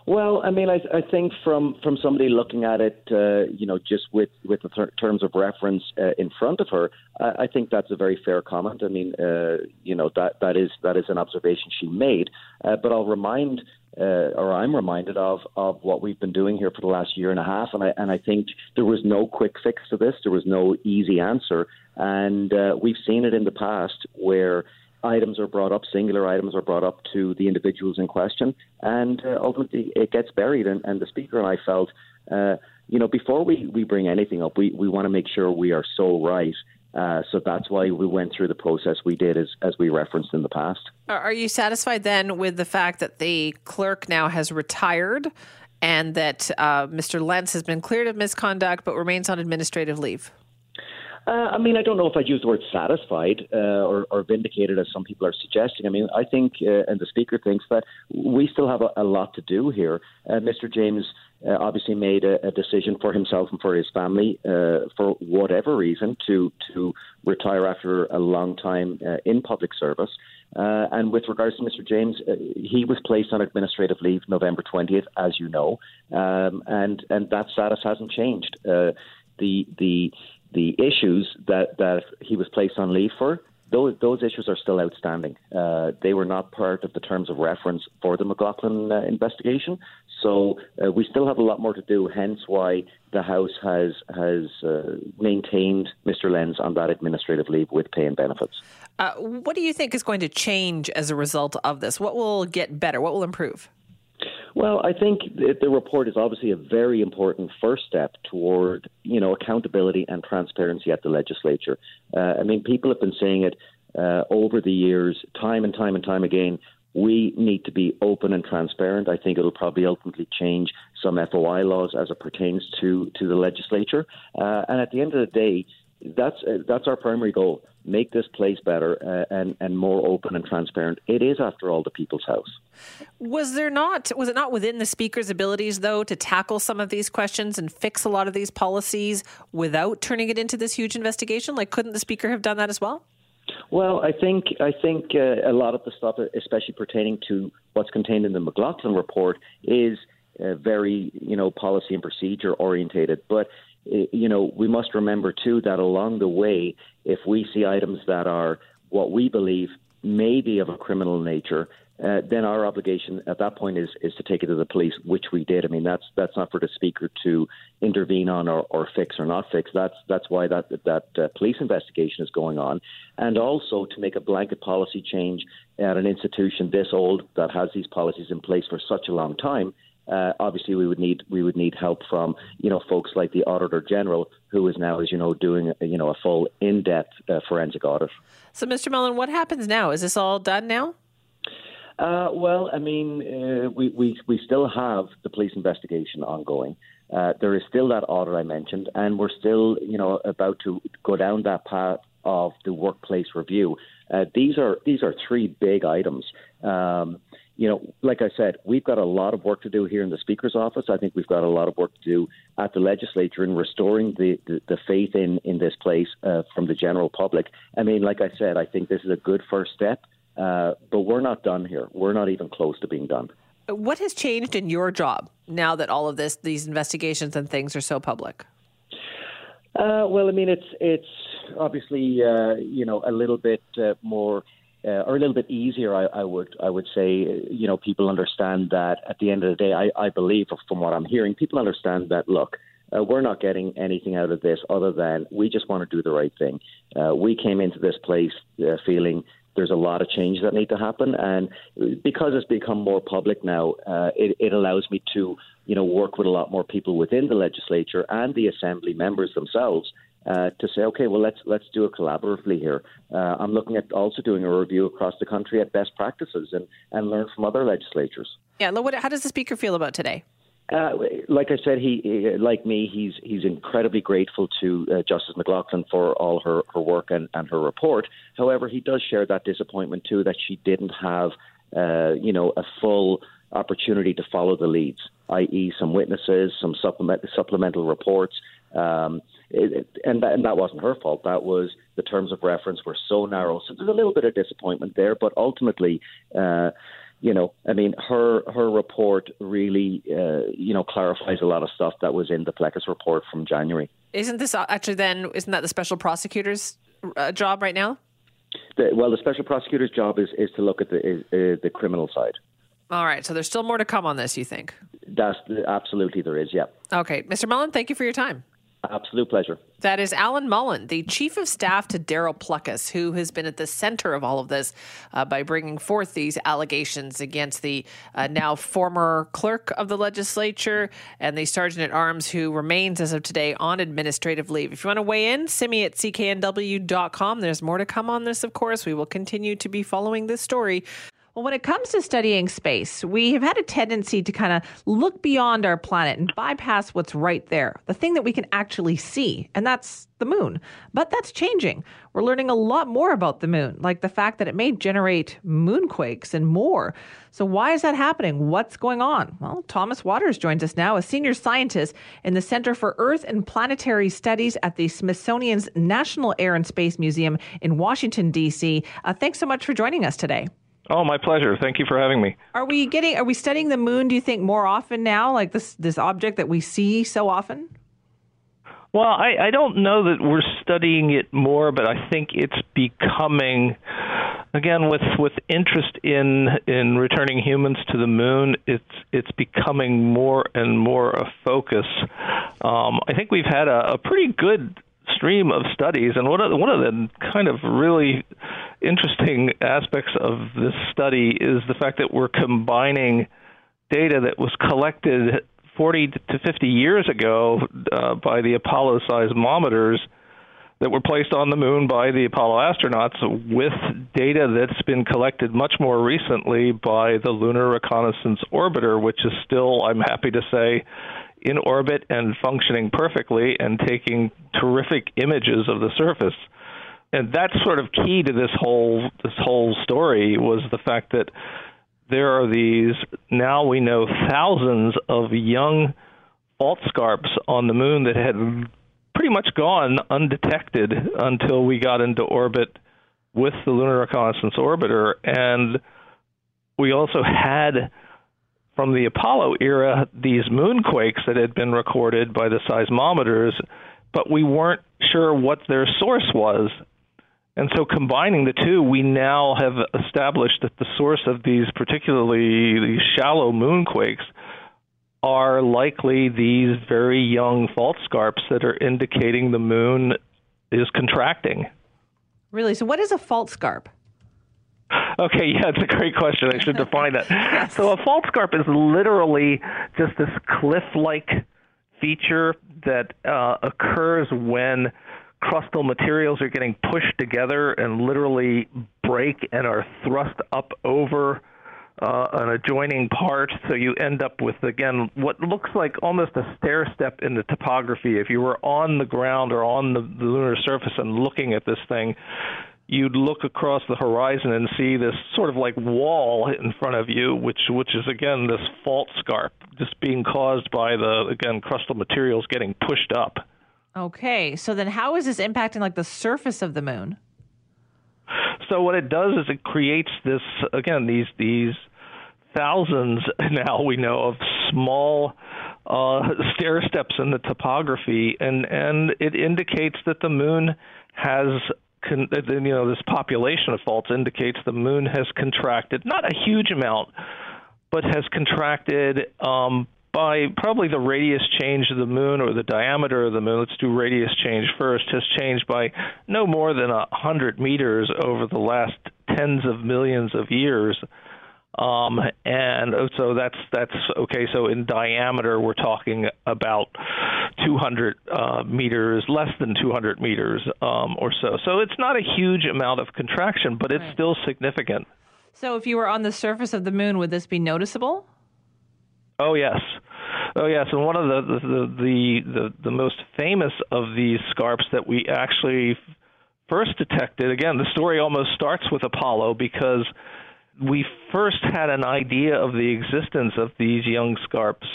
Well, I mean, I, I think from from somebody looking at it, uh, you know, just with with the ter- terms of reference uh, in front of her, I, I think that's a very fair comment. I mean, uh, you know, that that is that is an observation she made. Uh, but I'll remind, uh, or I'm reminded of of what we've been doing here for the last year and a half, and I and I think there was no quick fix to this. There was no easy answer, and uh, we've seen it in the past where items are brought up, singular items are brought up to the individuals in question, and uh, ultimately it gets buried. And, and, the Speaker and I felt, uh, you know, before we, we bring anything up, we, we want to make sure we are so right. Uh, so that's why we went through the process we did as, as we referenced in the past. Are you satisfied then with the fact that the clerk now has retired and that uh, Mr. Lenz has been cleared of misconduct but remains on administrative leave? Uh, I mean, I don't know if I'd use the word satisfied uh, or, or, vindicated, as some people are suggesting. I mean, I think, uh, and the Speaker thinks that we still have a, a lot to do here. Uh, Mr. James uh, obviously made a, a, decision for himself and for his family, uh, for whatever reason, to to retire after a long time in public service. and with regards to Mr. James, he was placed on administrative leave November 20th, as you know, um, and and that status hasn't changed. the the the issues that, that he was placed on leave for, those, those issues are still outstanding. Uh, they were not part of the terms of reference for the McLachlin uh, investigation. So uh, we still have a lot more to do, hence why the House has, has uh, maintained Mr. Lenz on that administrative leave with pay and benefits. Uh, what do you think is going to change as a result of this? What will get better? What will improve? Well, I think the report is obviously a very important first step toward, you know, accountability and transparency at the legislature. Uh, I mean, people have been saying it uh, over the years, time and time and time again. We need to be open and transparent. I think it'll probably ultimately change some FOI laws as it pertains to to the legislature. Uh, and at the end of the day, that's uh, that's our primary goal make this place better uh, and and more open and transparent. It is, after all, the people's house. Was there not? Was it not within the speaker's abilities, though, to tackle some of these questions and fix a lot of these policies without turning it into this huge investigation? Like, couldn't the speaker have done that as well? Well, I think I think uh, a lot of the stuff, especially pertaining to what's contained in the McLachlin report, is uh, very you know policy and procedure orientated, but you know, we must remember too that along the way, if we see items that are what we believe may be of a criminal nature, uh, then our obligation at that point is is to take it to the police, which we did. I mean, that's that's not for the speaker to intervene on or, or fix or not fix. That's that's why that that uh, police investigation is going on, and also to make a blanket policy change at an institution this old that has these policies in place for such a long time uh, obviously, we would need we would need help from you know folks like the Auditor General, who is now, as you know, doing you know a full in-depth uh, forensic audit. So, Mr. Mullen, what happens now? Is this all done now? Uh, well, I mean, uh, we, we we still have the police investigation ongoing. Uh, there is still that audit I mentioned, and we're still you know about to go down that path of the workplace review. Uh, these are these are three big items. Um, you know, like I said, we've got a lot of work to do here in the Speaker's office. I think we've got a lot of work to do at the legislature in restoring the, the, the faith in, in this place uh, from the general public. I mean, like I said, I think this is a good first step, uh, but we're not done here. We're not even close to being done. What has changed in your job now that all of this, these investigations and things are so public? Uh, well, I mean, it's it's obviously uh, you know a little bit uh, more uh, or a little bit easier, I, I would I would say. You know, people understand that at the end of the day, I, I believe from what I'm hearing, people understand that. Look, uh, we're not getting anything out of this other than we just want to do the right thing. Uh, we came into this place uh, feeling there's a lot of change that need to happen, and because it's become more public now, uh, it, it allows me to you know work with a lot more people within the legislature and the assembly members themselves uh, to say, okay, well, let's let's do it collaboratively here. Uh, I'm looking at also doing a review across the country at best practices and, and learn from other legislatures. Yeah, how does the speaker feel about today? Uh, like I said, he, like me, he's he's incredibly grateful to uh, Justice McLachlin for all her, her work and, and her report. However, he does share that disappointment too that she didn't have, uh, you know, a full opportunity to follow the leads, i.e., some witnesses, some supplement, supplemental reports. Um, it, and, that, and that wasn't her fault. That was the terms of reference were so narrow. So there's a little bit of disappointment there, but ultimately, uh, you know, I mean, her her report really, uh, you know, clarifies a lot of stuff that was in the Plecas report from January. Isn't this actually then? Isn't that the special prosecutor's uh, job right now? The, well, the special prosecutor's job is, is to look at the uh, the criminal side. All right, so there's still more to come on this. You think? That's absolutely there is. Yeah. Okay, Mr. Mullen, thank you for your time. Absolute pleasure. That is Alan Mullen, the chief of staff to Darryl Plecas, who has been at the center of all of this uh, by bringing forth these allegations against the uh, now former clerk of the legislature and the sergeant at arms who remains, as of today, on administrative leave. If you want to weigh in, simi at cknw.com. There's more to come on this, of course. We will continue to be following this story. Well, when it comes to studying space, we have had a tendency to kind of look beyond our planet and bypass what's right there, the thing that we can actually see, and that's the moon. But that's changing. We're learning a lot more about the moon, like the fact that it may generate moonquakes and more. So, why is that happening? What's going on? Well, Thomas Watters joins us now, a senior scientist in the Center for Earth and Planetary Studies at the Smithsonian's National Air and Space Museum in Washington, D.C. Uh, thanks so much for joining us today. Oh, my pleasure. Thank you for having me. Are we getting are we studying the moon do you think more often now like this this object that we see so often? Well, I, I don't know that we're studying it more, but I think it's becoming again with with interest in in returning humans to the moon, it's it's becoming more and more a focus. Um, I think we've had a, a pretty good stream of studies, and one of the, one of the kind of really interesting aspects of this study is the fact that we're combining data that was collected 40 to 50 years ago uh, by the Apollo seismometers that were placed on the moon by the Apollo astronauts with data that's been collected much more recently by the Lunar Reconnaissance Orbiter, which is still, I'm happy to say, in orbit and functioning perfectly and taking terrific images of the surface. And that's sort of key to this whole this whole story was the fact that there are these now we know thousands of young fault scarps on the moon that had pretty much gone undetected until we got into orbit with the Lunar Reconnaissance Orbiter and we also had from the Apollo era these moonquakes that had been recorded by the seismometers, but we weren't sure what their source was. And so, combining the two, we now have established that the source of these, particularly these shallow moonquakes, are likely these very young fault scarps that are indicating the moon is contracting. Really? So, what is a fault scarp? Okay, yeah, it's a great question. I should define that. yes. So a fault scarp is literally just this cliff-like feature that uh, occurs when crustal materials are getting pushed together and literally break and are thrust up over uh, an adjoining part. So you end up with, again, what looks like almost a stair step in the topography. If you were on the ground or on the, the lunar surface and looking at this thing, you'd look across the horizon and see this sort of like wall in front of you, which which is again this fault scarp, just being caused by the again crustal materials getting pushed up. Okay, so then how is this impacting like the surface of the moon? So what it does is it creates this again these these thousands now we know of small uh, stair steps in the topography, and and it indicates that the moon has con- you know this population of faults indicates the moon has contracted not a huge amount, but has contracted um, by probably the radius change of the moon or the diameter of the moon. Let's do radius change first. Has changed by no more than a hundred meters over the last tens of millions of years. Um, and so that's that's okay. So in diameter, we're talking about 200 uh, meters, less than 200 meters um, or so. So it's not a huge amount of contraction, but it's right. still significant. So if you were on the surface of the moon, would this be noticeable? Oh yes. Oh yes, and one of the the the the, the most famous of these scarps that we actually first detected. Again, the story almost starts with Apollo because we first had an idea of the existence of these young scarps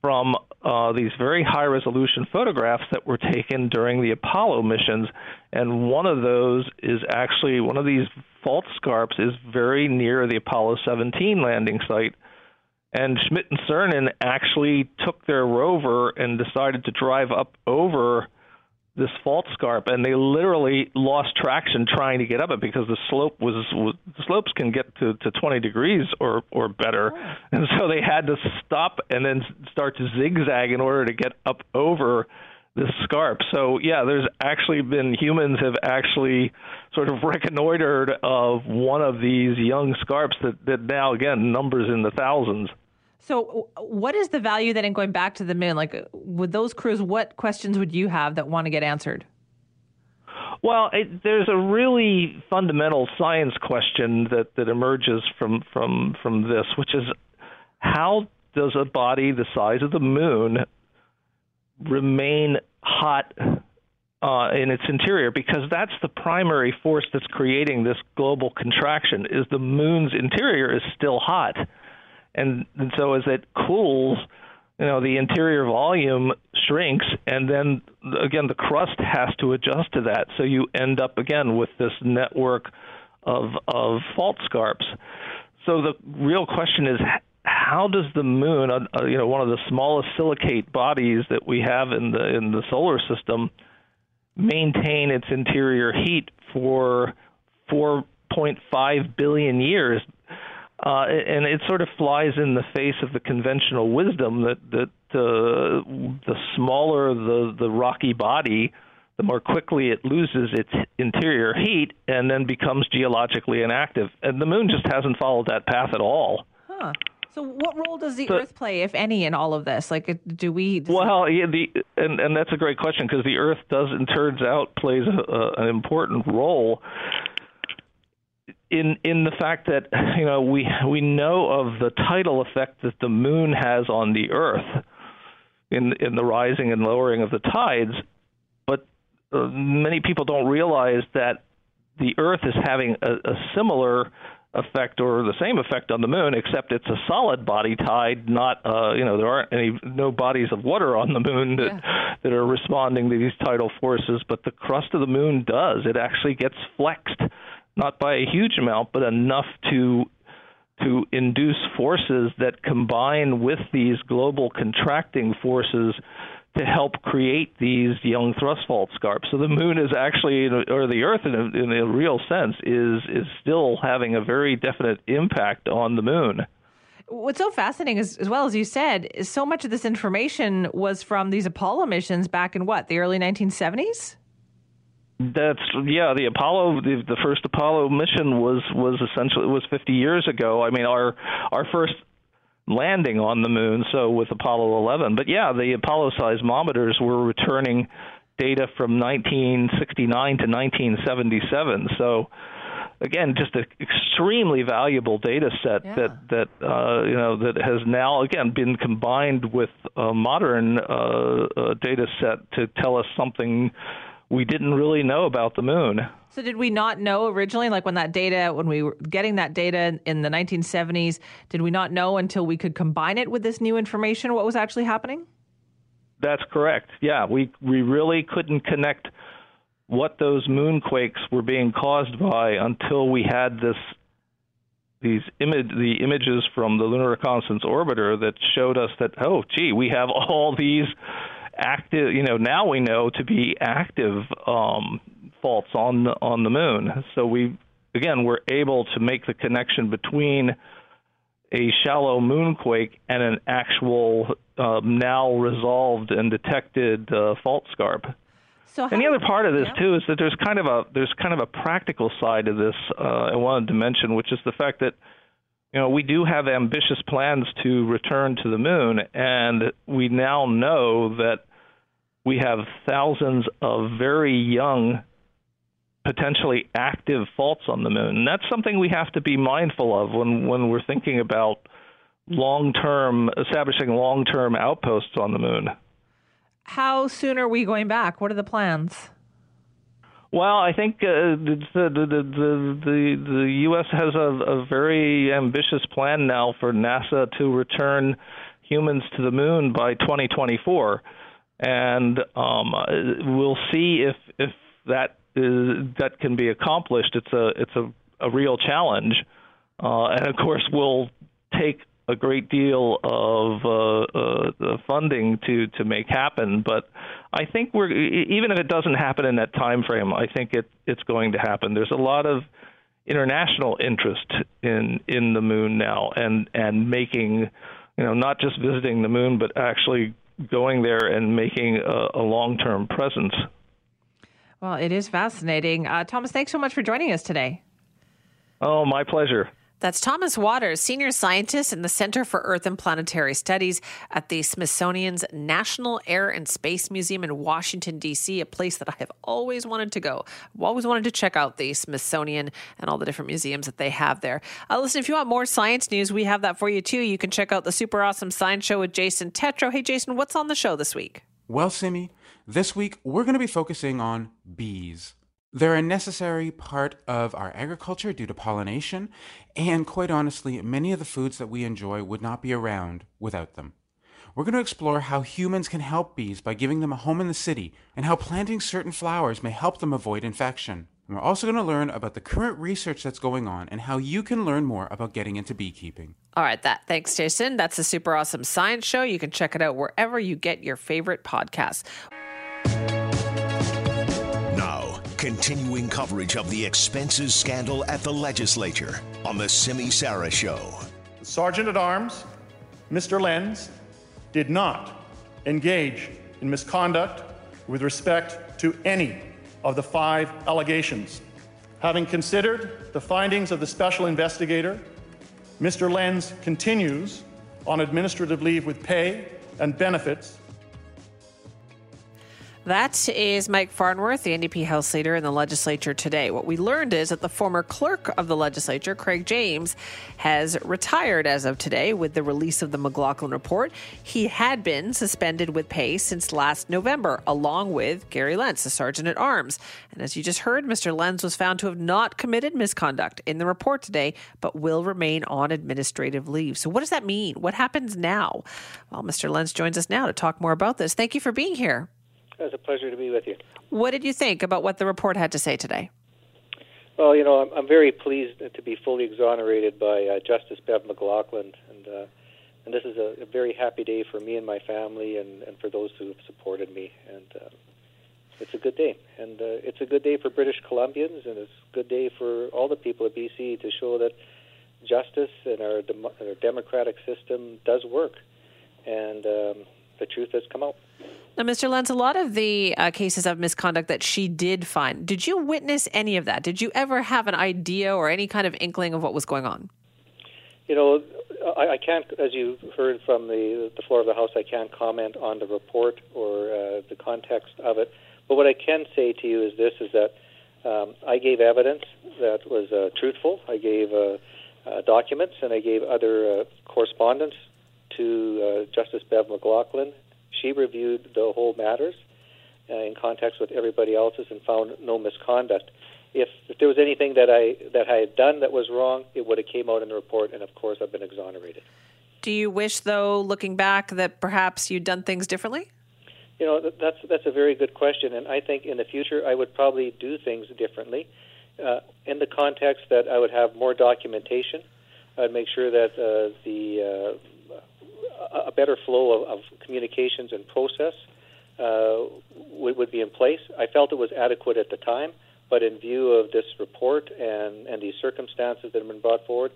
from uh, these very high resolution photographs that were taken during the Apollo missions. And one of those is actually one of these fault scarps is very near the Apollo 17 landing site. And Schmitt and Cernan actually took their rover and decided to drive up over this fault scarp, and they literally lost traction trying to get up it because the slope was, was the slopes can get to, to 20 degrees or or better, oh. and so they had to stop and then start to zigzag in order to get up over this scarp. So yeah, there's actually been humans have actually sort of reconnoitered of one of these young scarps that, that now again numbers in the thousands. So, what is the value then in going back to the moon? Like, with those crews, what questions would you have that want to get answered? Well, it, there's a really fundamental science question that, that emerges from, from, from this, which is how does a body the size of the moon remain hot uh, in its interior? Because that's the primary force that's creating this global contraction. Is the moon's interior is still hot, and, and so as it cools, you know the interior volume shrinks and then again the crust has to adjust to that. So you end up again with this network of of fault scarps. So the real question is how does the moon uh, you know one of the smallest silicate bodies that we have in the in the solar system maintain its interior heat for 4.5 billion years uh, and it sort of flies in the face of the conventional wisdom that that uh, the smaller the the rocky body, the more quickly it loses its interior heat and then becomes geologically inactive. And the moon just hasn't followed that path at all. Huh. So, what role does the Earth play, if any, in all of this? Like, do we? Well, yeah, the and and that's a great question because the Earth does, and turns out, plays a, a, an important role in in the fact that you know we we know of the tidal effect that the moon has on the earth in in the rising and lowering of the tides but uh, many people don't realize that the earth is having a, a similar effect or the same effect on the moon except it's a solid body tide not uh you know there aren't any no bodies of water on the moon that yeah. that are responding to these tidal forces but the crust of the moon does it actually gets flexed not by a huge amount, but enough to to induce forces that combine with these global contracting forces to help create these young thrust fault scarps. So the moon is actually, or the Earth in a, in a real sense, is is still having a very definite impact on the moon. What's so fascinating is, as well as you said, is so much of this information was from these Apollo missions back in what the early 1970s. That's yeah. The Apollo, the, the first Apollo mission was was essentially was 50 years ago. I mean, our our first landing on the moon, so with Apollo 11. But yeah, the Apollo seismometers were returning data from 1969 to 1977. So again, just an extremely valuable data set yeah. that that uh, you know that has now again been combined with a modern uh, uh, data set to tell us something we didn't really know about the moon. So did we not know originally, like when that data, when we were getting that data in the 1970s, did we not know until we could combine it with this new information what was actually happening? That's correct. Yeah, we we really couldn't connect what those moonquakes were being caused by until we had this these image the images from the lunar reconnaissance orbiter that showed us that oh gee we have all these active, you know, now we know to be active um, faults on the, on the moon. So we again we're able to make the connection between a shallow moonquake and an actual um, now resolved and detected uh, fault scarp. So and the other part of this too is that there's kind of a there's kind of a practical side to this uh, I wanted to mention, which is the fact that you know, we do have ambitious plans to return to the moon, and we now know that we have thousands of very young, potentially active faults on the moon. And that's something we have to be mindful of when, when we're thinking about long term, establishing long term outposts on the moon. How soon are we going back? What are the plans? Well, I think uh, the, the, the the the U.S. has a, a very ambitious plan now for NASA to return humans to the moon by 2024, and um, we'll see if if that is that can be accomplished. It's a it's a, a real challenge, uh, and of course we'll take a great deal of uh, uh, funding to to make happen. But I think we're even if it doesn't happen in that time frame, I think it it's going to happen. There's a lot of international interest in in the moon now, and and making you know not just visiting the moon, but actually going there and making a, a long term presence. Well, it is fascinating. Uh, Thomas, thanks so much for joining us today. Oh, my pleasure. That's Thomas Watters, senior scientist in the Center for Earth and Planetary Studies at the Smithsonian's National Air and Space Museum in Washington, D.C., a place that I have always wanted to go. I've always wanted to check out the Smithsonian and all the different museums that they have there. Uh, listen, if you want more science news, we have that for you too. You can check out the super awesome science show with Jason Tetro. Hey, Jason, what's on the show this week? Well, Simi, this week we're going to be focusing on bees. They're a necessary part of our agriculture due to pollination, and quite honestly, many of the foods that we enjoy would not be around without them. We're going to explore how humans can help bees by giving them a home in the city, and how planting certain flowers may help them avoid infection. And we're also going to learn about the current research that's going on and how you can learn more about getting into beekeeping. All right, that thanks, Jason. That's a super awesome science show. You can check it out wherever you get your favorite podcasts. Continuing coverage of the expenses scandal at the legislature on the Simi Sara Show. Sergeant at Arms, Mr. Lenz, did not engage in misconduct with respect to any of the five allegations. Having considered the findings of the special investigator, Mr. Lenz continues on administrative leave with pay and benefits that is Mike Farnworth, the NDP House Leader in the legislature today. What we learned is that the former clerk of the legislature, Craig James, has retired as of today with the release of the McLachlin report. He had been suspended with pay since last November, along with Gary Lenz, the sergeant at arms. And as you just heard, Mr. Lenz was found to have not committed misconduct in the report today, but will remain on administrative leave. So, what does that mean? What happens now? Well, Mr. Lenz joins us now to talk more about this. Thank you for being here. It's a pleasure to be with you. What did you think about what the report had to say today? Well, you know, I'm, I'm very pleased to be fully exonerated by uh, Justice Bev McLachlin, and uh, and this is a, a, very happy day for me and my family, and, and for those who have supported me. And uh, it's a good day, and uh, it's a good day for British Columbians, and it's a good day for all the people of BC to show that justice and our, dem- our democratic system does work, and um, the truth has come out. Now, Mr. Lenz, a lot of the uh, cases of misconduct that she did find, did you witness any of that? Did you ever have an idea or any kind of inkling of what was going on? You know, I, I can't, as you heard from the, the floor of the House, I can't comment on the report or uh, the context of it. But what I can say to you is this: is that um, I gave evidence that was uh, truthful. I gave uh, uh documents and I gave other uh, correspondence to Justice Bev McLachlin she reviewed the whole matters uh, in context with everybody else's and found no misconduct. If, if there was anything that I that I had done that was wrong, it would have came out in the report, and of course, I've been exonerated. Do you wish, though, looking back, that perhaps you'd done things differently? You know, that's that's a very good question, and I think in the future I would probably do things differently, uh, in the context that I would have more documentation. I'd make sure that uh, the uh, a better flow of, of communications and process uh, would, would be in place. I felt it was adequate at the time, but in view of this report and, and these circumstances that have been brought forward,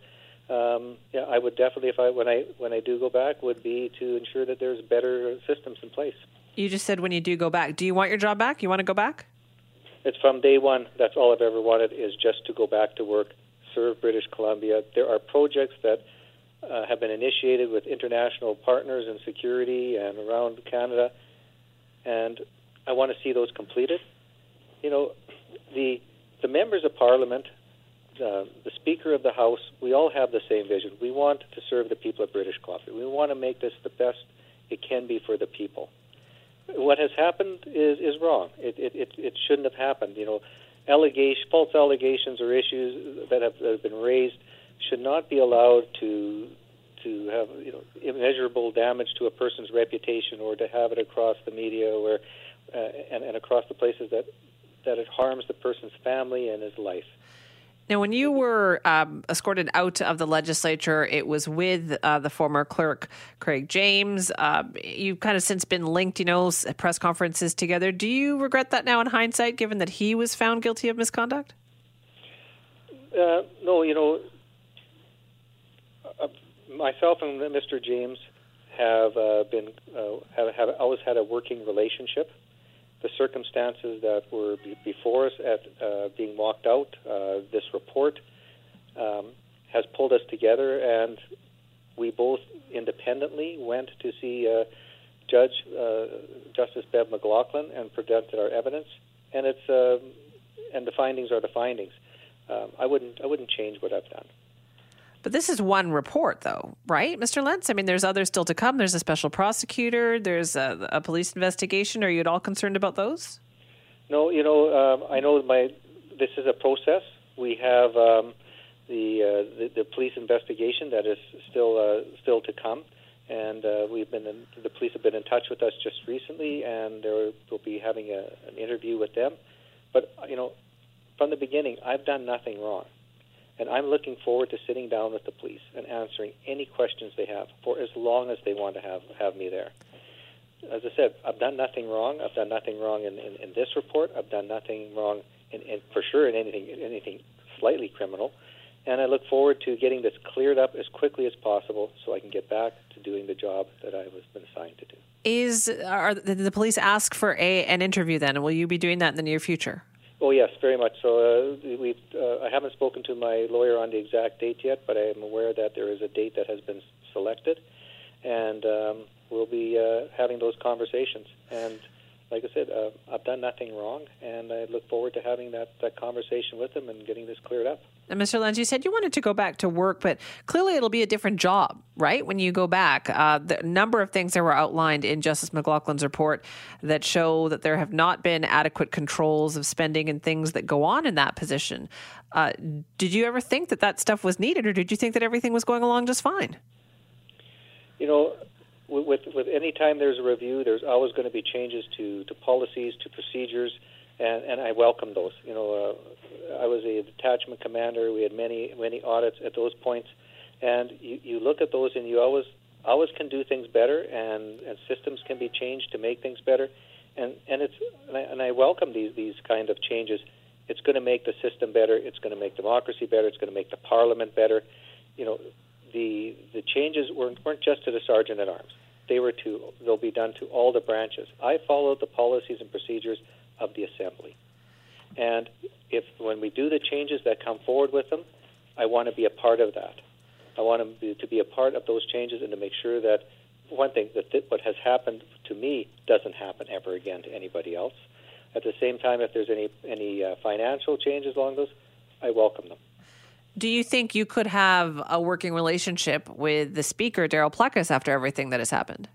um, yeah, I would definitely, if I when I when I do go back, would be to ensure that there's better systems in place. You just said when you do go back. Do you want your job back? You want to go back? It's from day one. That's all I've ever wanted is just to go back to work, serve British Columbia. There are projects that uh, have been initiated with international partners in security and around Canada, and I want to see those completed. You know, the the members of Parliament, uh, the Speaker of the House, we all have the same vision. We want to serve the people of British Columbia. We want to make this the best it can be for the people. What has happened is is wrong. It it it, it shouldn't have happened. You know, allegation, false allegations or issues that have, that have been raised should not be allowed to to have you know immeasurable damage to a person's reputation or to have it across the media or uh, and, and across the places that that it harms the person's family and his life. Now, when you were um, escorted out of the legislature, it was with uh, the former clerk, Craig James. Uh, you've kind of since been linked, you know, press conferences together. Do you regret that now in hindsight, given that he was found guilty of misconduct? Uh, no, you know, myself and Mr. James have uh, been uh, have, have always had a working relationship. The circumstances that were be- before us at uh, being walked out, uh, this report um, has pulled us together, and we both independently went to see uh, Judge uh, Justice Bev McLachlin and presented our evidence, and it's uh, and the findings are the findings. Um, I wouldn't I wouldn't change what I've done. But this is one report, though, right, Mr. Lenz? I mean, there's others still to come. There's a special prosecutor. There's a, a police investigation. Are you at all concerned about those? No, you know, um, I know my this is a process. We have um, the, uh, the the police investigation that is still uh, still to come, and uh, we've been in, the police have been in touch with us just recently, and there will be having a, an interview with them. But you know, from the beginning, I've done nothing wrong. And I'm looking forward to sitting down with the police and answering any questions they have for as long as they want to have, have me there. As I said, I've done nothing wrong. I've done nothing wrong in, in, in this report. I've done nothing wrong, in, in, for sure, in anything, anything slightly criminal. And I look forward to getting this cleared up as quickly as possible so I can get back to doing the job that I was been assigned to do. Is are the police ask for a an interview then? And will you be doing that in the near future? Oh yes, very much so. Uh, we uh, I haven't spoken to my lawyer on the exact date yet, but I am aware that there is a date that has been selected, and um, we'll be uh, having those conversations. And like I said, uh, I've done nothing wrong, and I look forward to having that, that conversation with them and getting this cleared up. And Mr. Lenz, you said you wanted to go back to work, but clearly it'll be a different job, right? When you go back, uh, the number of things that were outlined in Justice McLachlin's report that show that there have not been adequate controls of spending and things that go on in that position. Uh, did you ever think that that stuff was needed, or did you think that everything was going along just fine? You know, with with any time there's a review, there's always going to be changes to to policies, to procedures, and and I welcome those. You know, uh, I was a detachment commander. We had many many audits at those points, and you you look at those and you always always can do things better, and and systems can be changed to make things better, and and it's and I, and I welcome these these kind of changes. It's going to make the system better. It's going to make democracy better. It's going to make the parliament better. You know, the the changes weren't weren't just to the sergeant at arms. They were to they'll be done to all the branches. I followed the policies and procedures of the assembly, and if when we do the changes that come forward with them, I want to be a part of that. I want to be, to be a part of those changes and to make sure that one thing that th- what has happened to me doesn't happen ever again to anybody else. At the same time, if there's any any uh, financial changes along those, I welcome them. Do you think you could have a working relationship with the speaker, Darryl Plecas, after everything that has happened?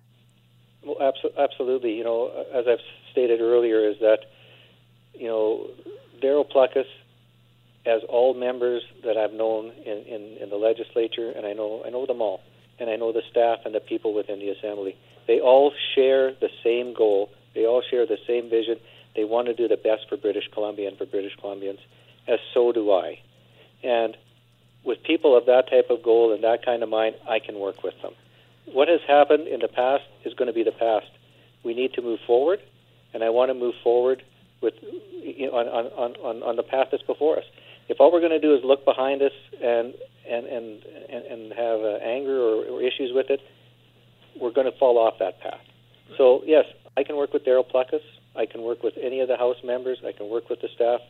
Well, abso- absolutely. You know, as I've stated earlier, is that you know Darryl Plecas, as all members that I've known in, in, in the legislature, and I know I know them all, and I know the staff and the people within the assembly. They all share the same goal. They all share the same vision. They want to do the best for British Columbia and for British Columbians, as so do I. And with people of that type of goal and that kind of mind, I can work with them. What has happened in the past is going to be the past. We need to move forward, and I want to move forward with you know, on, on, on, on the path that's before us. If all we're going to do is look behind us and and and and, have uh, anger or, or issues with it, we're going to fall off that path. So yes, I can work with Darryl Plecas. I can work with any of the House members. I can work with the staff.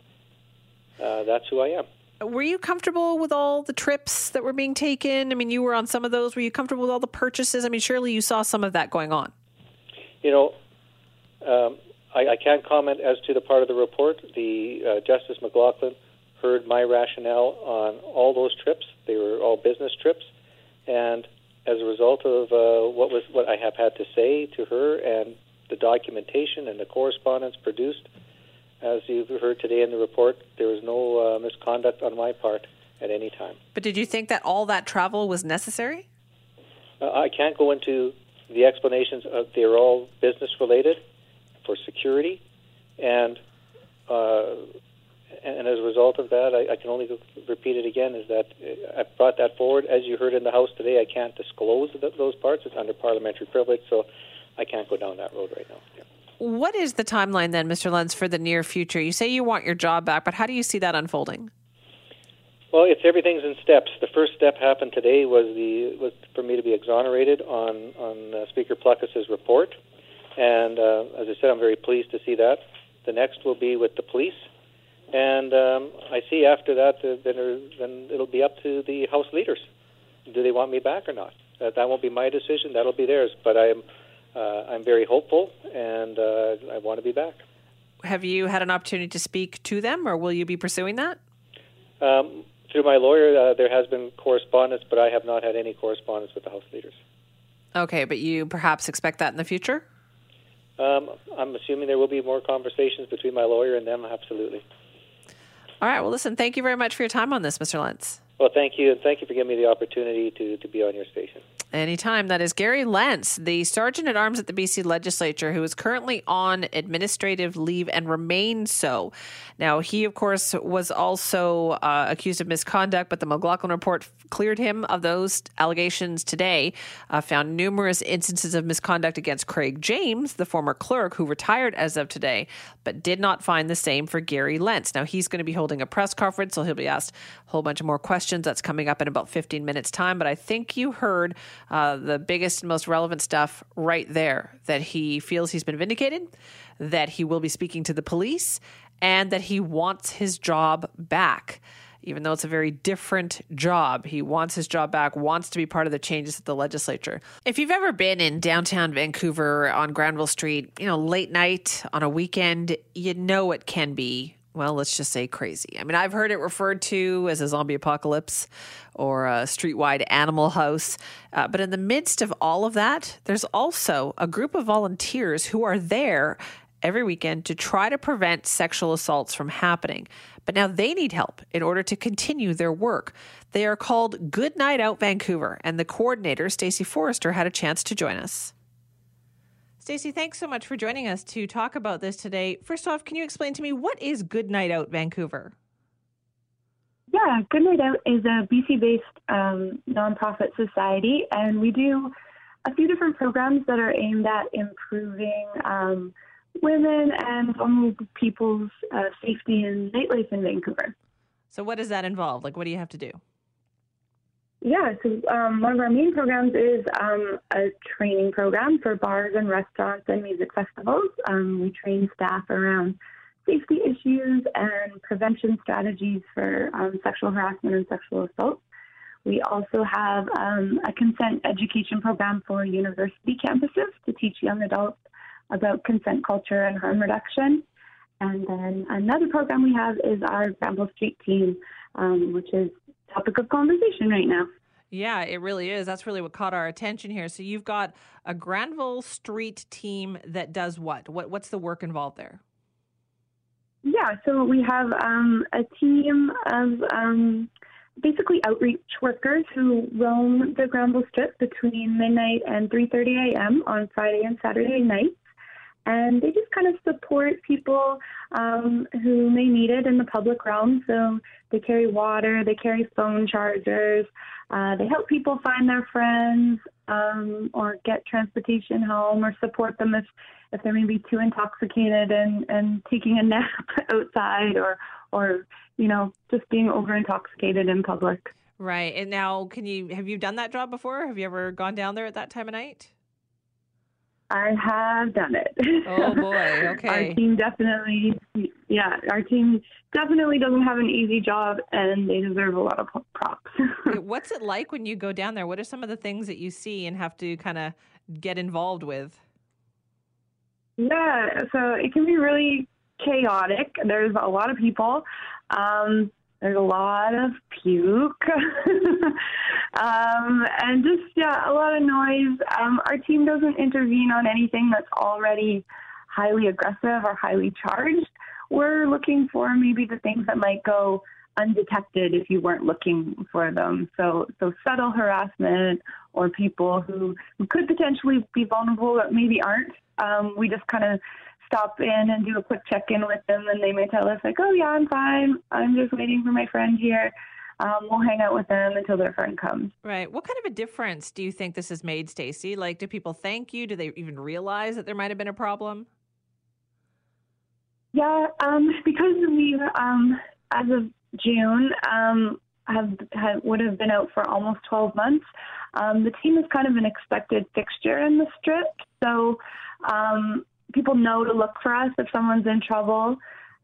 Uh, that's who I am were you comfortable with all the trips that were being taken? I mean, you were on some of those. Were you comfortable with all the purchases? I mean, surely you saw some of that going on. You know, um, I, I, can't comment as to the part of the report. The uh, Justice McLachlin heard my rationale on all those trips. They were all business trips, and as a result of uh, what was what I have had to say to her and the documentation and the correspondence produced, as you've heard today in the report, there was no uh, misconduct on my part at any time. But did you think that all that travel was necessary? Uh, I can't go into the explanations. Of, they're all business related for security, and uh, and as a result of that, I, I can only repeat it again: is that I brought that forward. As you heard in the House today, I can't disclose those parts; it's under parliamentary privilege, so I can't go down that road right now. Yeah. What is the timeline then, Mr. Lenz, for the near future? You say you want your job back, but how do you see that unfolding? Well, it's everything's in steps. The first step happened today was the was for me to be exonerated on on uh, Speaker Plecas's report, and uh, as I said, I'm very pleased to see that. The next will be with the police, and um, I see after that uh, then then it'll be up to the House leaders. Do they want me back or not? That that won't be my decision. That'll be theirs. But I'm uh, I'm very hopeful, and uh, I want to be back. Have you had an opportunity to speak to them, or will you be pursuing that? Um, through my lawyer, uh, there has been correspondence, but I have not had any correspondence with the House leaders. Okay, but you perhaps expect that in the future? Um, I'm assuming there will be more conversations between my lawyer and them, absolutely. All right, well, listen, thank you very much for your time on this, Mr. Lenz. Well, thank you, and thank you for giving me the opportunity to, to be on your station. Anytime. That is Gary Lenz, the Sergeant at Arms at the BC Legislature, who is currently on administrative leave and remains so. Now, he, of course, was also uh, accused of misconduct, but the McLachlin report cleared him of those allegations today. Uh, found numerous instances of misconduct against Craig James, the former clerk who retired as of today, but did not find the same for Gary Lenz. Now, he's going to be holding a press conference, so he'll be asked a whole bunch of more questions. That's coming up in about 15 minutes' time, but I think you heard uh, the biggest and most relevant stuff right there that he feels he's been vindicated, that he will be speaking to the police, and that he wants his job back. Even though it's a very different job, he wants his job back, wants to be part of the changes at the legislature. If you've ever been in downtown Vancouver on Granville Street, you know, late night on a weekend, you know it can be well, let's just say crazy. I mean, I've heard it referred to as a zombie apocalypse or a streetwide animal house. Uh, but in the midst of all of that, there's also a group of volunteers who are there every weekend to try to prevent sexual assaults from happening. But now they need help in order to continue their work. They are called Good Night Out Vancouver, and the coordinator, Stacey Forrester, had a chance to join us. Stacey, thanks so much for joining us to talk about this today. First off, can you explain to me what is Good Night Out Vancouver? Yeah, Good Night Out is a BC based um, nonprofit society, and we do a few different programs that are aimed at improving um, women and vulnerable people's uh, safety and nightlife in Vancouver. So, what does that involve? Like, what do you have to do? Yeah, so um, one of our main programs is um, a training program for bars and restaurants and music festivals. Um, we train staff around safety issues and prevention strategies for um, sexual harassment and sexual assault. We also have um, a consent education program for university campuses to teach young adults about consent culture and harm reduction. And then another program we have is our Granville Street team, um, which is topic of conversation right now. Yeah, it really is. That's really what caught our attention here. So you've got a Granville Street team that does what? What what's the work involved there? Yeah, so we have um, a team of um, basically outreach workers who roam the Granville Strip between midnight and 3:30 a.m. on Friday and Saturday nights and they just kind of support people um, who may need it in the public realm. So they carry water, they carry phone chargers, uh, they help people find their friends um, or get transportation home or support them if, if they're maybe too intoxicated and, and taking a nap outside or, or, you know, just being over intoxicated in public. Right. And now, can you have you done that job before? Have you ever gone down there at that time of night? I have done it. Oh boy, okay. our team definitely, yeah, our team definitely doesn't have an easy job, and they deserve a lot of props. What's it like when you go down there? What are some of the things that you see and have to kind of get involved with? Yeah, so it can be really chaotic. There's a lot of people. Um, there's a lot of puke. um, and just, yeah, a lot of noise. Um, our team doesn't intervene on anything that's already highly aggressive or highly charged. We're looking for maybe the things that might go undetected if you weren't looking for them. So, so subtle harassment or people who could potentially be vulnerable but maybe aren't. Um, we just kind of stop in and do a quick check in with them, and they may tell us like, "Oh yeah, I'm fine. I'm just waiting for my friend here." Um, we'll hang out with them until their friend comes. Right. What kind of a difference do you think this has made, Stacey? Like, do people thank you? Do they even realize that there might have been a problem? Yeah, um, because we, um, as of June, um, have, have would have been out for almost 12 months. Um, the team is kind of an expected fixture in the strip, so um, people know to look for us if someone's in trouble.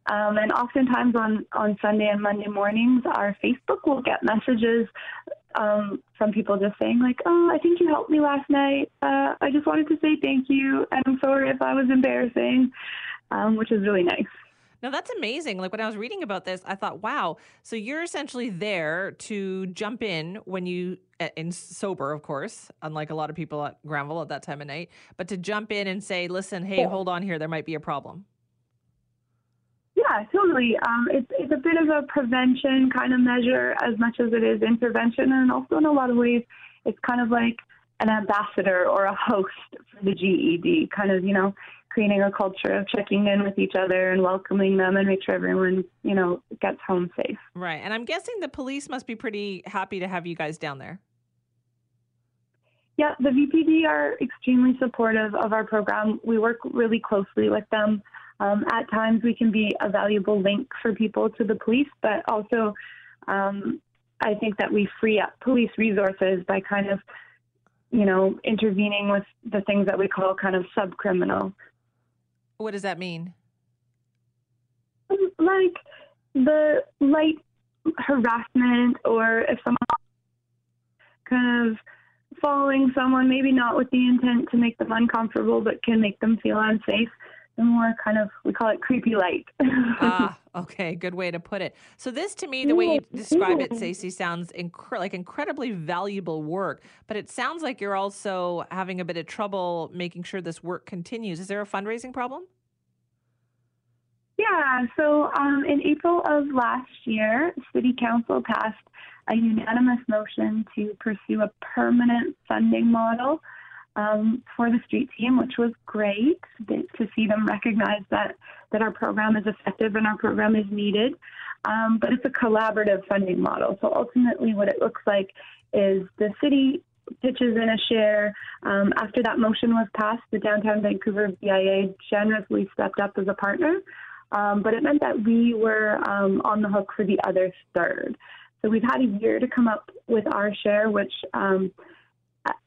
Um, and oftentimes on, on Sunday and Monday mornings, our Facebook will get messages um, from people just saying like, "Oh, I think you helped me last night. Uh, I just wanted to say thank you, and I'm sorry if I was embarrassing," um, which is really nice. Now that's amazing. Like when I was reading about this, I thought, wow. So you're essentially there to jump in when you, in sober, of course, unlike a lot of people at Granville at that time of night, but to jump in and say, listen, hey, Yeah. hold on here, there might be a problem. Yeah, totally. Um, it's it's a bit of a prevention kind of measure as much as it is intervention, and also in a lot of ways, it's kind of like an ambassador or a host for the GED, kind of you know creating a culture of checking in with each other and welcoming them and make sure everyone you know gets home safe. Right. And I'm guessing the police must be pretty happy to have you guys down there. Yeah, the VPD are extremely supportive of our program. We work really closely with them. Um, at times, we can be a valuable link for people to the police, but also um, I think that we free up police resources by kind of, you know, intervening with the things that we call kind of subcriminal, What does that mean? Um, like the light harassment or if someone kind of following someone, maybe not with the intent to make them uncomfortable, but can make them feel unsafe. The more kind of, we call it creepy light. ah, okay, good way to put it. So this, to me, the way you describe it, Stacey, sounds incre- like incredibly valuable work. But it sounds like you're also having a bit of trouble making sure this work continues. Is there a fundraising problem? Yeah, so um, in April of last year, City Council passed a unanimous motion to pursue a permanent funding model um, for the street team, which was great to see them recognize that, that our program is effective and our program is needed. Um, but it's a collaborative funding model. So ultimately, what it looks like is the city pitches in a share. Um, after that motion was passed, the Downtown Vancouver BIA generously stepped up as a partner. Um, but it meant that we were um, on the hook for the other third. So we've had a year to come up with our share, which um,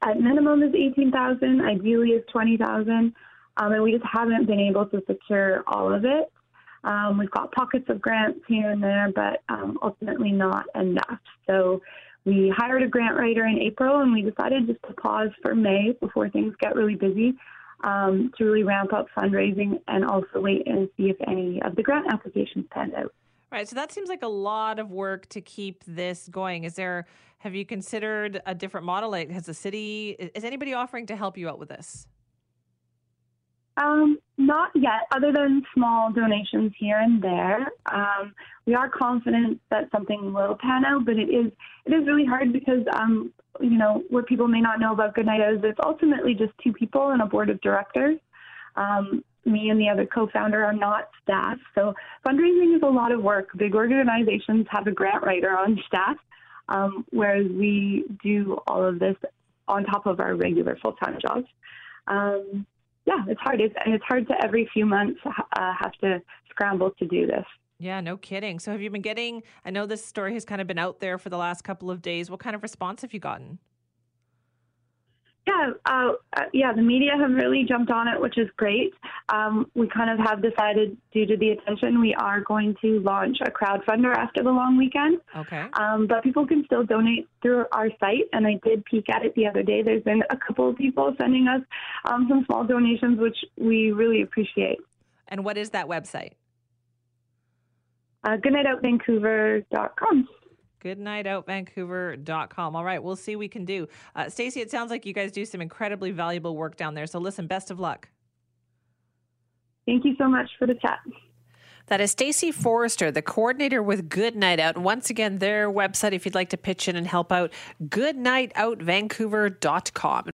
at- minimum is 18,000, ideally is 20,000, um, and we just haven't been able to secure all of it. Um, we've got pockets of grants here and there, but um, ultimately not enough. So we hired a grant writer in April, and we decided just to pause for May before things get really busy um, to really ramp up fundraising and also wait and see if any of the grant applications panned out. Right. So that seems like a lot of work to keep this going. Is there, have you considered a different model? Like, has the city, is anybody offering to help you out with this? Um, not yet, other than small donations here and there. Um, we are confident that something will pan out, but it is it is really hard because um, you know what people may not know about Goodnight is it's ultimately just two people and a board of directors. Um, me and the other co-founder are not staff, so fundraising is a lot of work. Big organizations have a grant writer on staff, um, whereas we do all of this on top of our regular full-time jobs. Um, yeah, it's hard. It's, and it's hard to every few months uh, have to scramble to do this. Yeah, no kidding. So have you been getting, I know this story has kind of been out there for the last couple of days. What kind of response have you gotten? Yeah, uh, uh, yeah, the media have really jumped on it, which is great. Um, we kind of have decided, due to the attention, we are going to launch a crowdfunder after the long weekend. Okay. Um, but people can still donate through our site, and I did peek at it the other day. There's been a couple of people sending us um, some small donations, which we really appreciate. And what is that website? Uh, goodnightoutvancouver.com. goodnightoutvancouver.com. All right, we'll see what we can do. Uh, Stacey, it sounds like you guys do some incredibly valuable work down there. So listen, best of luck. Thank you so much for the chat. That is Stacey Forrester, the coordinator with Good Night Out. Once again, their website, if you'd like to pitch in and help out, goodnightoutvancouver.com.